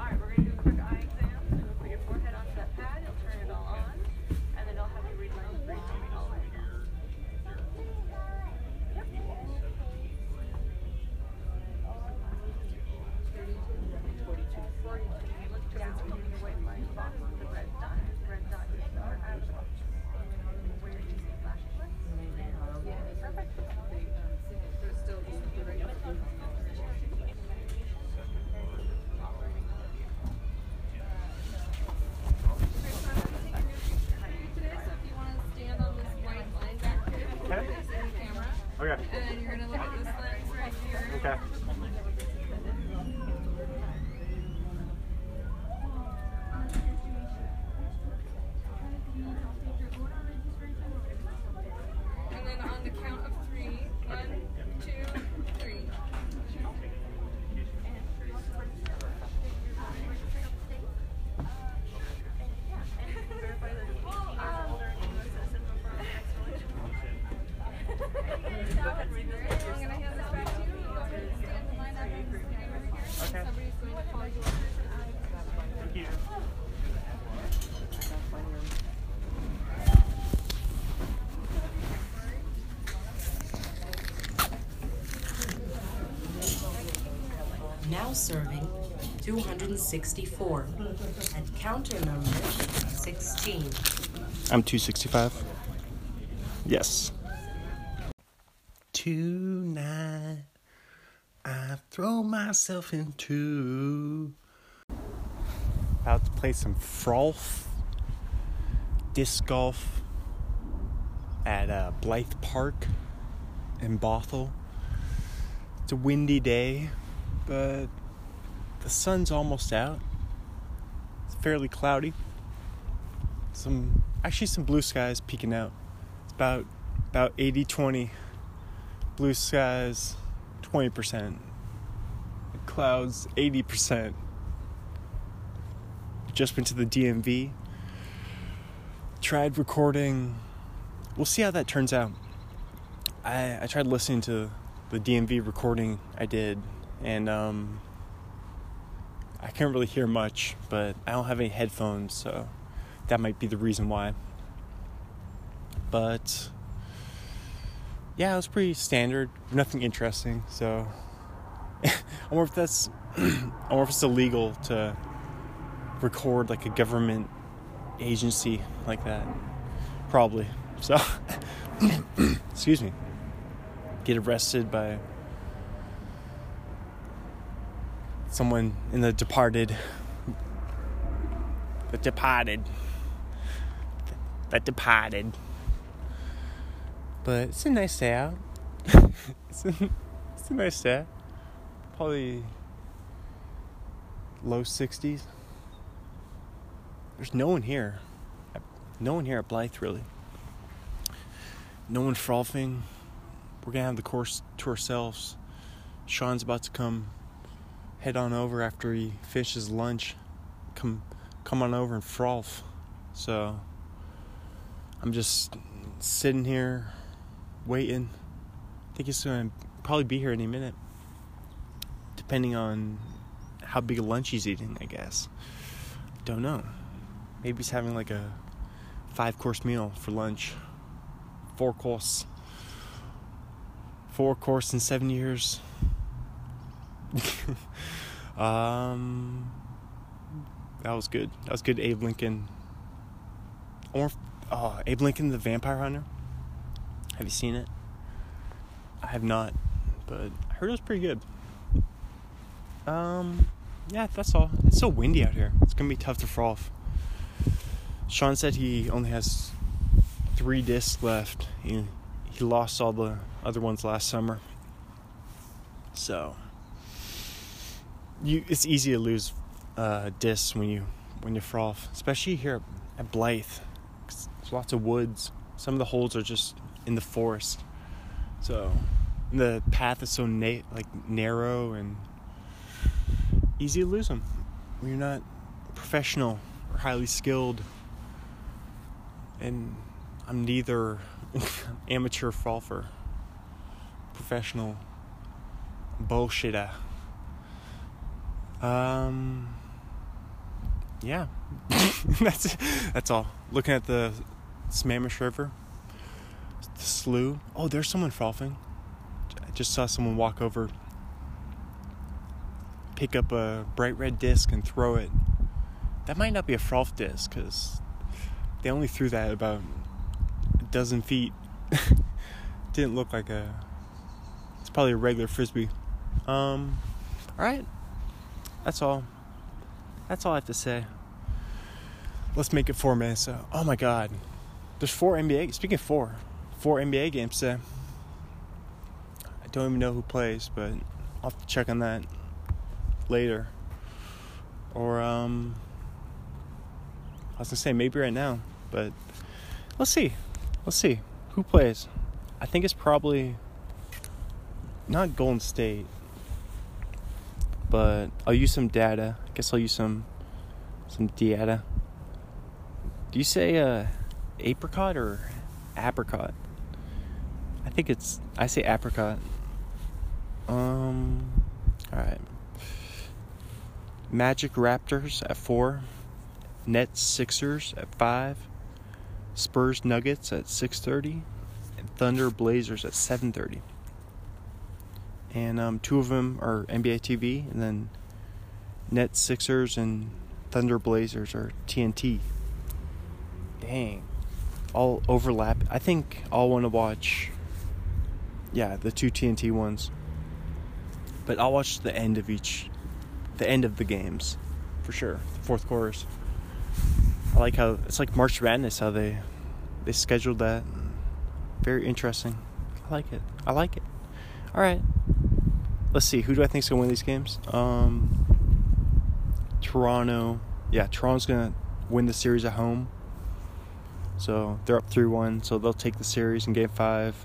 Alright, we're gonna do a quick eye exam. So you'll put your forehead onto that pad, you'll turn it all on, and then it'll have you read lines three times all the way down. Yep. Forty-two. Forty-two. You look down, you see the white line box with the red dot. Red dot is the art. Where do you see flashing lights? Yeah. Perfect. today, so if you want to stand on this white line back here, Okay. facing the camera, Okay. and then you're gonna look at this lens right here. Okay. And then on the count of three, one, two, three. I'm gonna hand this back to you. You go ahead and stand in line up and stand over here. Okay. Somebody's going to call you over for an eye exam. Thank you. Now serving 264 at counter number 16. I'm 265. Yes. Tonight, I throw myself into. About to play some Frolf disc golf at uh, Blythe Park in Bothell. It's a windy day, but the sun's almost out. It's fairly cloudy. Some actually some blue skies peeking out. It's about about 80-20. Blue skies 20%. Clouds 80%. Just went to the DMV. Tried recording. We'll see how that turns out. I I tried listening to the DMV recording I did and um I can't really hear much, but I don't have any headphones, so that might be the reason why. But yeah, it was pretty standard, nothing interesting. So I wonder if that's I wonder if it's illegal to record like a government agency like that. Probably. So excuse me. Get arrested by someone in the departed. The departed. The departed. But it's a nice day out. It's, a, it's a nice day. Probably low 60s there's no one here. No one here at blythe really. No one frothing. We're gonna have the course to ourselves. Sean's about to come head on over after he finishes lunch. Come, come on over and froth. So I'm just sitting here waiting. I think he's gonna probably be here any minute, depending on how big a lunch he's eating. I guess. Don't know. Maybe he's having like a five course meal for lunch. Four course. Four course in seven years. um, that was good. That was good. Abe Lincoln. Or, oh, Abe Lincoln, the Vampire Hunter. Have you seen it? I have not, but I heard it was pretty good. Um, yeah, that's all. It's so windy out here. It's gonna be tough to froth. Sean said he only has three discs left. He he lost all the other ones last summer. So you it's easy to lose uh, discs when you when you froth, especially here at Blythe. There's lots of woods. Some of the holes are just in the forest, so the path is so na- like narrow and easy to lose them when you're not professional or highly skilled. And I'm neither amateur frother, professional bullshitter. Um, yeah, that's that's all. Looking at the Sammamish River, the slough. Oh, there's someone frothing. I just saw someone walk over, pick up a bright red disc and throw it. That might not be a froth disc because they only threw that about a dozen feet. Didn't look like a. It's probably a regular frisbee. Um, all right. That's all. That's all I have to say. Let's make it four minutes. So, oh my God, there's four NBA. Speaking of four, four NBA games today. I don't even know who plays, but I'll have to check on that later. Or um, I was gonna say maybe right now, but let's see. Let's see who plays. I think it's probably not Golden State but I'll use some data. I guess I'll use some some data. Do you say uh, apricot or apricot? I think it's I say apricot. Um, all right. Magic Raptors at four, Nets Sixers at five, Spurs Nuggets at six thirty, and Thunder Blazers at seven thirty and um, two of them are NBA TV, and then Nets Sixers and Thunder Blazers are TNT. Dang, all overlap. I think I'll want to watch. Yeah, the two TNT ones. But I'll watch the end of each, the end of the games, for sure. The fourth quarters. I like how it's like March Madness how they they scheduled that. Very interesting. I like it. I like it. All right let's see, who do I think is gonna win these games? Um, Toronto, yeah, Toronto's gonna win the series at home. So they're up three one, so they'll take the series in game five.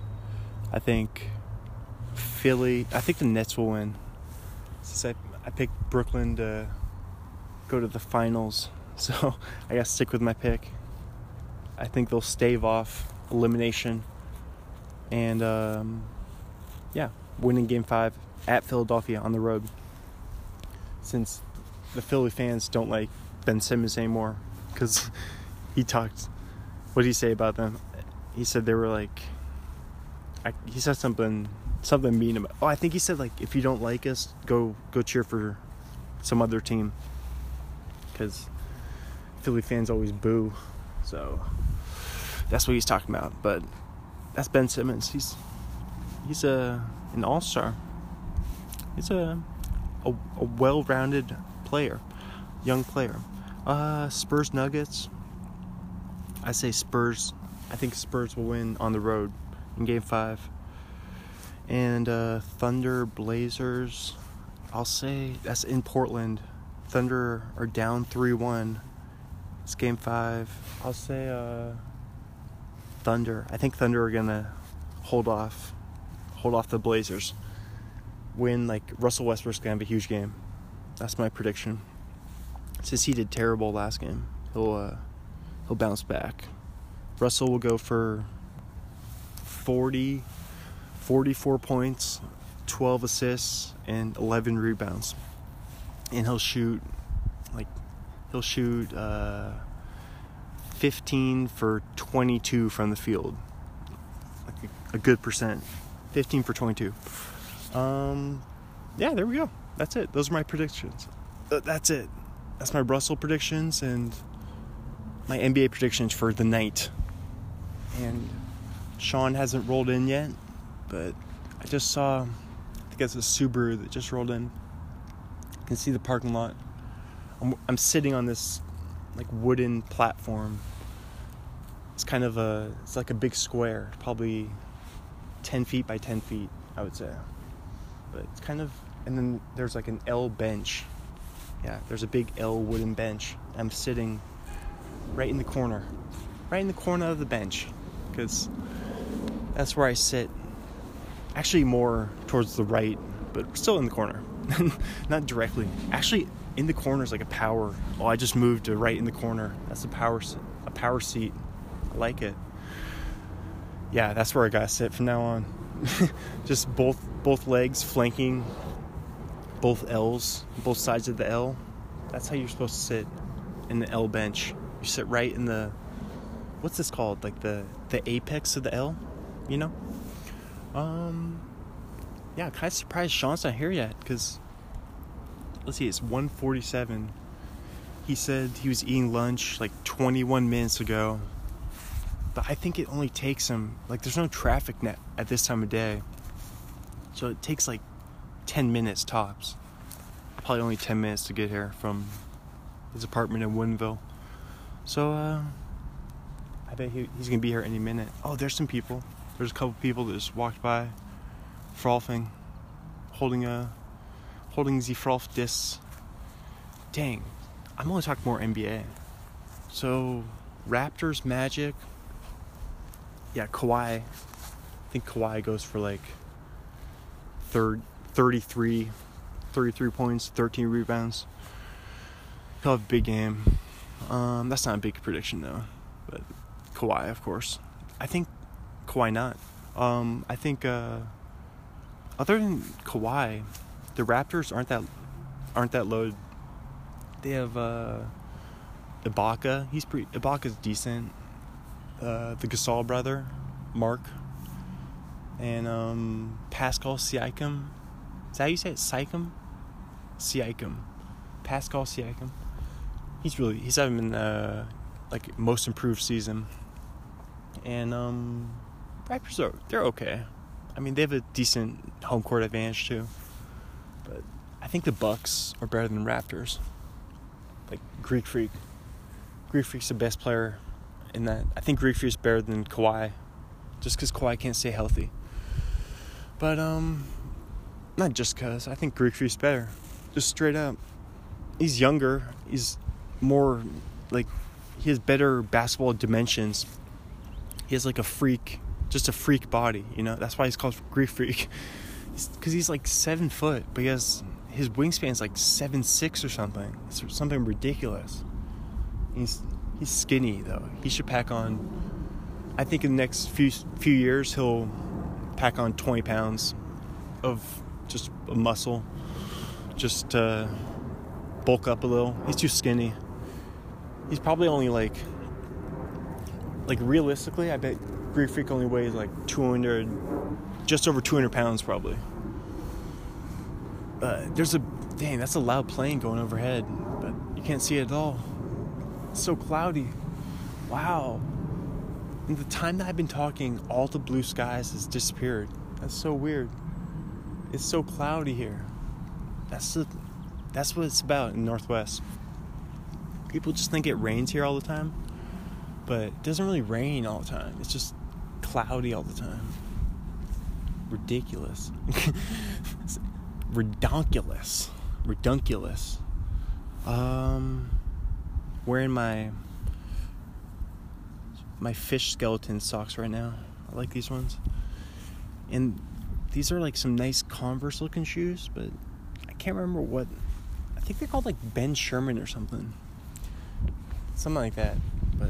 I think Philly I think the Nets will win. Since I I picked Brooklyn to go to the finals. So I gotta stick with my pick. I think they'll stave off elimination. And um, yeah, winning game five at Philadelphia on the road. Since the Philly fans don't like Ben Simmons anymore, because he talked. What did he say about them? He said they were like. I, he said something something mean about. Oh, I think he said like if you don't like us, go go cheer for some other team. Because Philly fans always boo, so that's what he's talking about. But that's Ben Simmons. He's he's a an all star. He's a a, a well rounded player, young player. Uh, Spurs Nuggets. I say Spurs. I think Spurs will win on the road in Game Five. And uh, Thunder Blazers. I'll say that's in Portland. Thunder are down three one. It's Game Five. I'll say uh, Thunder. I think Thunder are gonna hold off, hold off the Blazers. Win like Russell Westbrook's gonna have a huge game. That's my prediction. Since he did terrible last game, he'll uh, he'll bounce back. Russell will go for 40, 44 points, 12 assists, and 11 rebounds. And he'll shoot like he'll shoot uh, 15 for 22 from the field. Like a, a good percent. 15 for 22. Um, yeah, there we go. That's it. Those are my predictions. Th- That's it. That's my Russell predictions and my NBA predictions for the night. And Sean hasn't rolled in yet, but I just saw, I think it's a Subaru that just rolled in. You can see the parking lot. I'm, I'm sitting on this like wooden platform. It's kind of a, it's like a big square, probably 10 feet by 10 feet, I would say. But it's kind of, and then there's like an L bench. Yeah, there's a big L wooden bench. I'm sitting right in the corner, right in the corner of the bench, because that's where I sit. Actually, more towards the right, but still in the corner, not directly. Actually, in the corner is like a power. Oh, I just moved to right in the corner. That's a power, a power seat. I like it. Yeah, that's where I gotta sit from now on. just both both legs flanking both L's, both sides of the L. That's how you're supposed to sit in the L bench. You sit right in the what's this called? Like the the apex of the L, you know? Um yeah, kind of surprised Sean's not here yet cuz let's see, it's 147. He said he was eating lunch like 21 minutes ago. But I think it only takes him like there's no traffic net at this time of day. So it takes like 10 minutes tops. Probably only 10 minutes to get here from his apartment in Woodinville. So, uh, I bet he, he's gonna be here any minute. Oh, there's some people. There's a couple people that just walked by, frothing, holding a, holding the froth discs. Dang, I'm only talking more NBA. So, Raptors, Magic. Yeah, Kawhi. I think Kawhi goes for like third 33 33 points 13 rebounds. He'll have a big game. Um, that's not a big prediction though. But Kawhi of course. I think Kawhi not. Um, I think uh, other than Kawhi the Raptors aren't that aren't that loaded. They have uh, Ibaka. He's pretty Ibaka's decent. Uh, the Gasol brother Marc and um, Pascal Siakam. Is that how you say it? Siakam? Siakam. Pascal Siakam. He's really he's having uh, like most improved season. And um, Raptors are they're okay. I mean they have a decent home court advantage too. But I think the Bucks are better than Raptors. Like Greek Freak. Greek Freak's the best player in that. I think Greek Freak's better than Kawhi. Just because Kawhi can't stay healthy. But um, not just cause. I think Greek Freak's better. Just straight up. He's younger. He's more like he has better basketball dimensions. He has like a freak, just a freak body, you know. That's why he's called Greek Freak, because he's like seven foot, but he has his wingspan is like seven six or something. It's something ridiculous. He's he's skinny though. He should pack on. I think in the next few few years he'll pack on 20 pounds of just muscle, just to bulk up a little. He's too skinny. He's probably only like, like realistically, I bet Greek Freak only weighs like 200, just over 200 pounds probably. Uh, there's a, dang, that's a loud plane going overhead, but you can't see it at all. It's so cloudy. Wow. The time that I've been talking, all the blue skies has disappeared. That's so weird. It's so cloudy here. That's the that's what it's about in Northwest. People just think it rains here all the time, but it doesn't really rain all the time. It's just cloudy all the time. Ridiculous. redonkulous. Redunculous. Um wearing my my fish skeleton socks right now. I like these ones. And these are like some nice Converse looking shoes, but I can't remember what. I think they're called like Ben Sherman or something. Something like that. But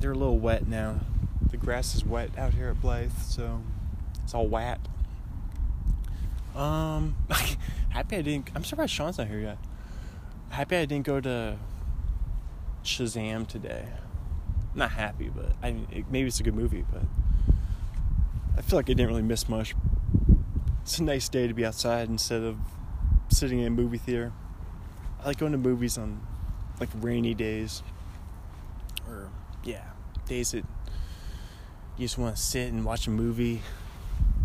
they're a little wet now. The grass is wet out here at Blythe, so it's all wet. Um, happy I didn't. I'm surprised Sean's not here yet. Happy I didn't go to Shazam today. Not happy, but I it, maybe it's a good movie, but I feel like I didn't really miss much. It's a nice day to be outside instead of sitting in a movie theater. I like going to movies on like rainy days, or yeah, days that you just want to sit and watch a movie,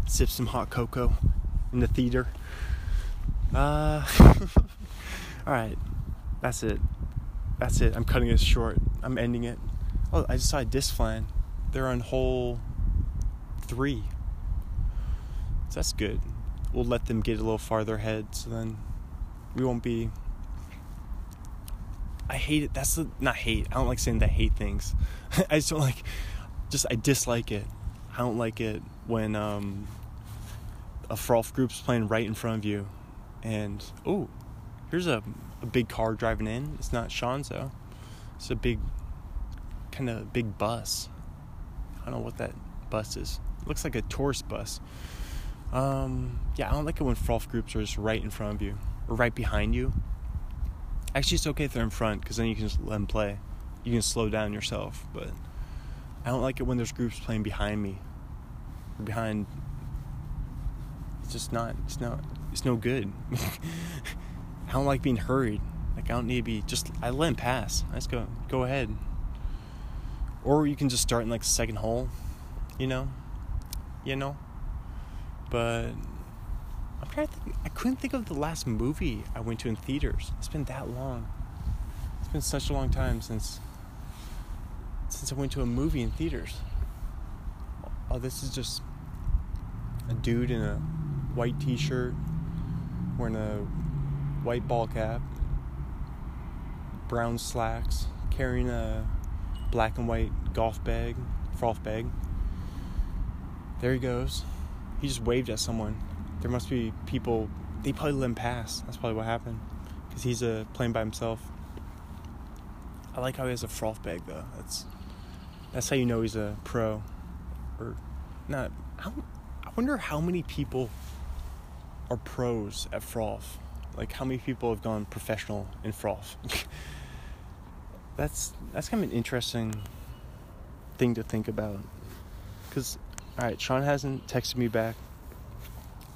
sip some hot cocoa in the theater. Uh, all right, that's it. That's it. I'm cutting it short. I'm ending it. Oh, I just saw a disc flying. They're on hole three. So that's good. We'll let them get a little farther ahead so then we won't be. I hate it. That's the, not hate. I don't like saying that hate things. I just don't like, just, I dislike it. I don't like it when um, a froth group's playing right in front of you and, oh, here's a, a big car driving in. It's not Sean's though. It's a big, kind of big bus. I don't know what that bus is. It looks like a tourist bus. Um, yeah, I don't like it when froth groups are just right in front of you or right behind you. Actually, it's okay if they're in front because then you can just let them play. You can slow down yourself, but I don't like it when there's groups playing behind me or behind. It's just not. It's not. It's no good. I don't like being hurried. Like I don't need to be just. I let them pass. Let's go. Go ahead. Or you can just start in like second hole. You know. You know. But I'm trying to think. I couldn't think of the last movie I went to in theaters. It's been that long. It's been such a long time since since I went to a movie in theaters. Oh, this is just a dude in a white t-shirt wearing a white ball cap, brown slacks, carrying a black and white golf bag, froth bag. There he goes. He just waved at someone. There must be people. They probably let him pass. That's probably what happened. Because he's uh, playing by himself. I like how he has a froth bag though. That's that's how you know he's a pro. Or not. I, I wonder how many people are pros at froth. Like how many people have gone professional in froth. that's that's kind of an interesting thing to think about. Cause all right, Sean hasn't texted me back.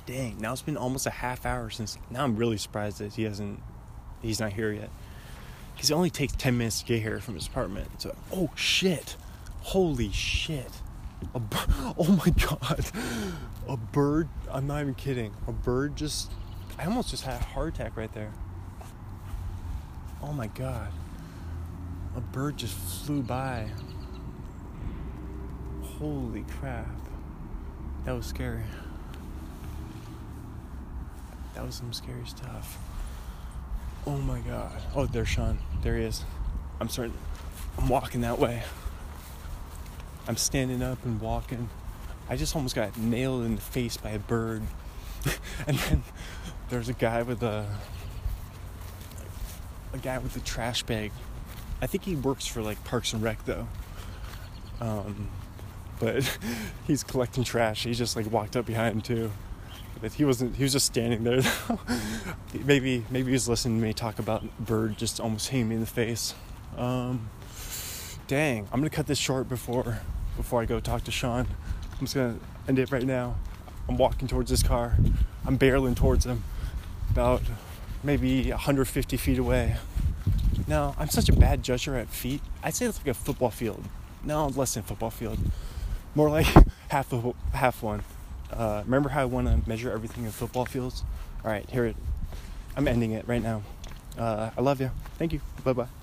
Dang, now it's been almost a half hour since. Now I'm really surprised that he hasn't. He's not here yet. Because it only takes 10 minutes to get here from his apartment. So, oh shit. Holy shit. A oh my god. A bird, I'm not even kidding. A bird just. I almost just had a heart attack right there. Oh my god. A bird just flew by. Holy crap. That was scary. That was some scary stuff. Oh my god. Oh, there's Sean. There he is. I'm starting. I'm walking that way. I'm standing up and walking. I just almost got nailed in the face by a bird. and then there's a guy with a a guy with a trash bag. I think he works for like Parks and Rec though. Um, but he's collecting trash. He just like walked up behind him too. But he wasn't. He was just standing there. maybe maybe he was listening to me talk about bird just almost hitting me in the face. Um, dang, I'm gonna cut this short before before I go talk to Sean. I'm just gonna end it right now. I'm walking towards this car. I'm barreling towards him, about maybe 150 feet away. Now, I'm such a bad judger at feet. I'd say it's like a football field. No, less than football field. More like half a, half one. Uh, remember how I want to measure everything in football fields? All right, here it. I'm ending it right now. Uh, I love you. Thank you. Bye bye.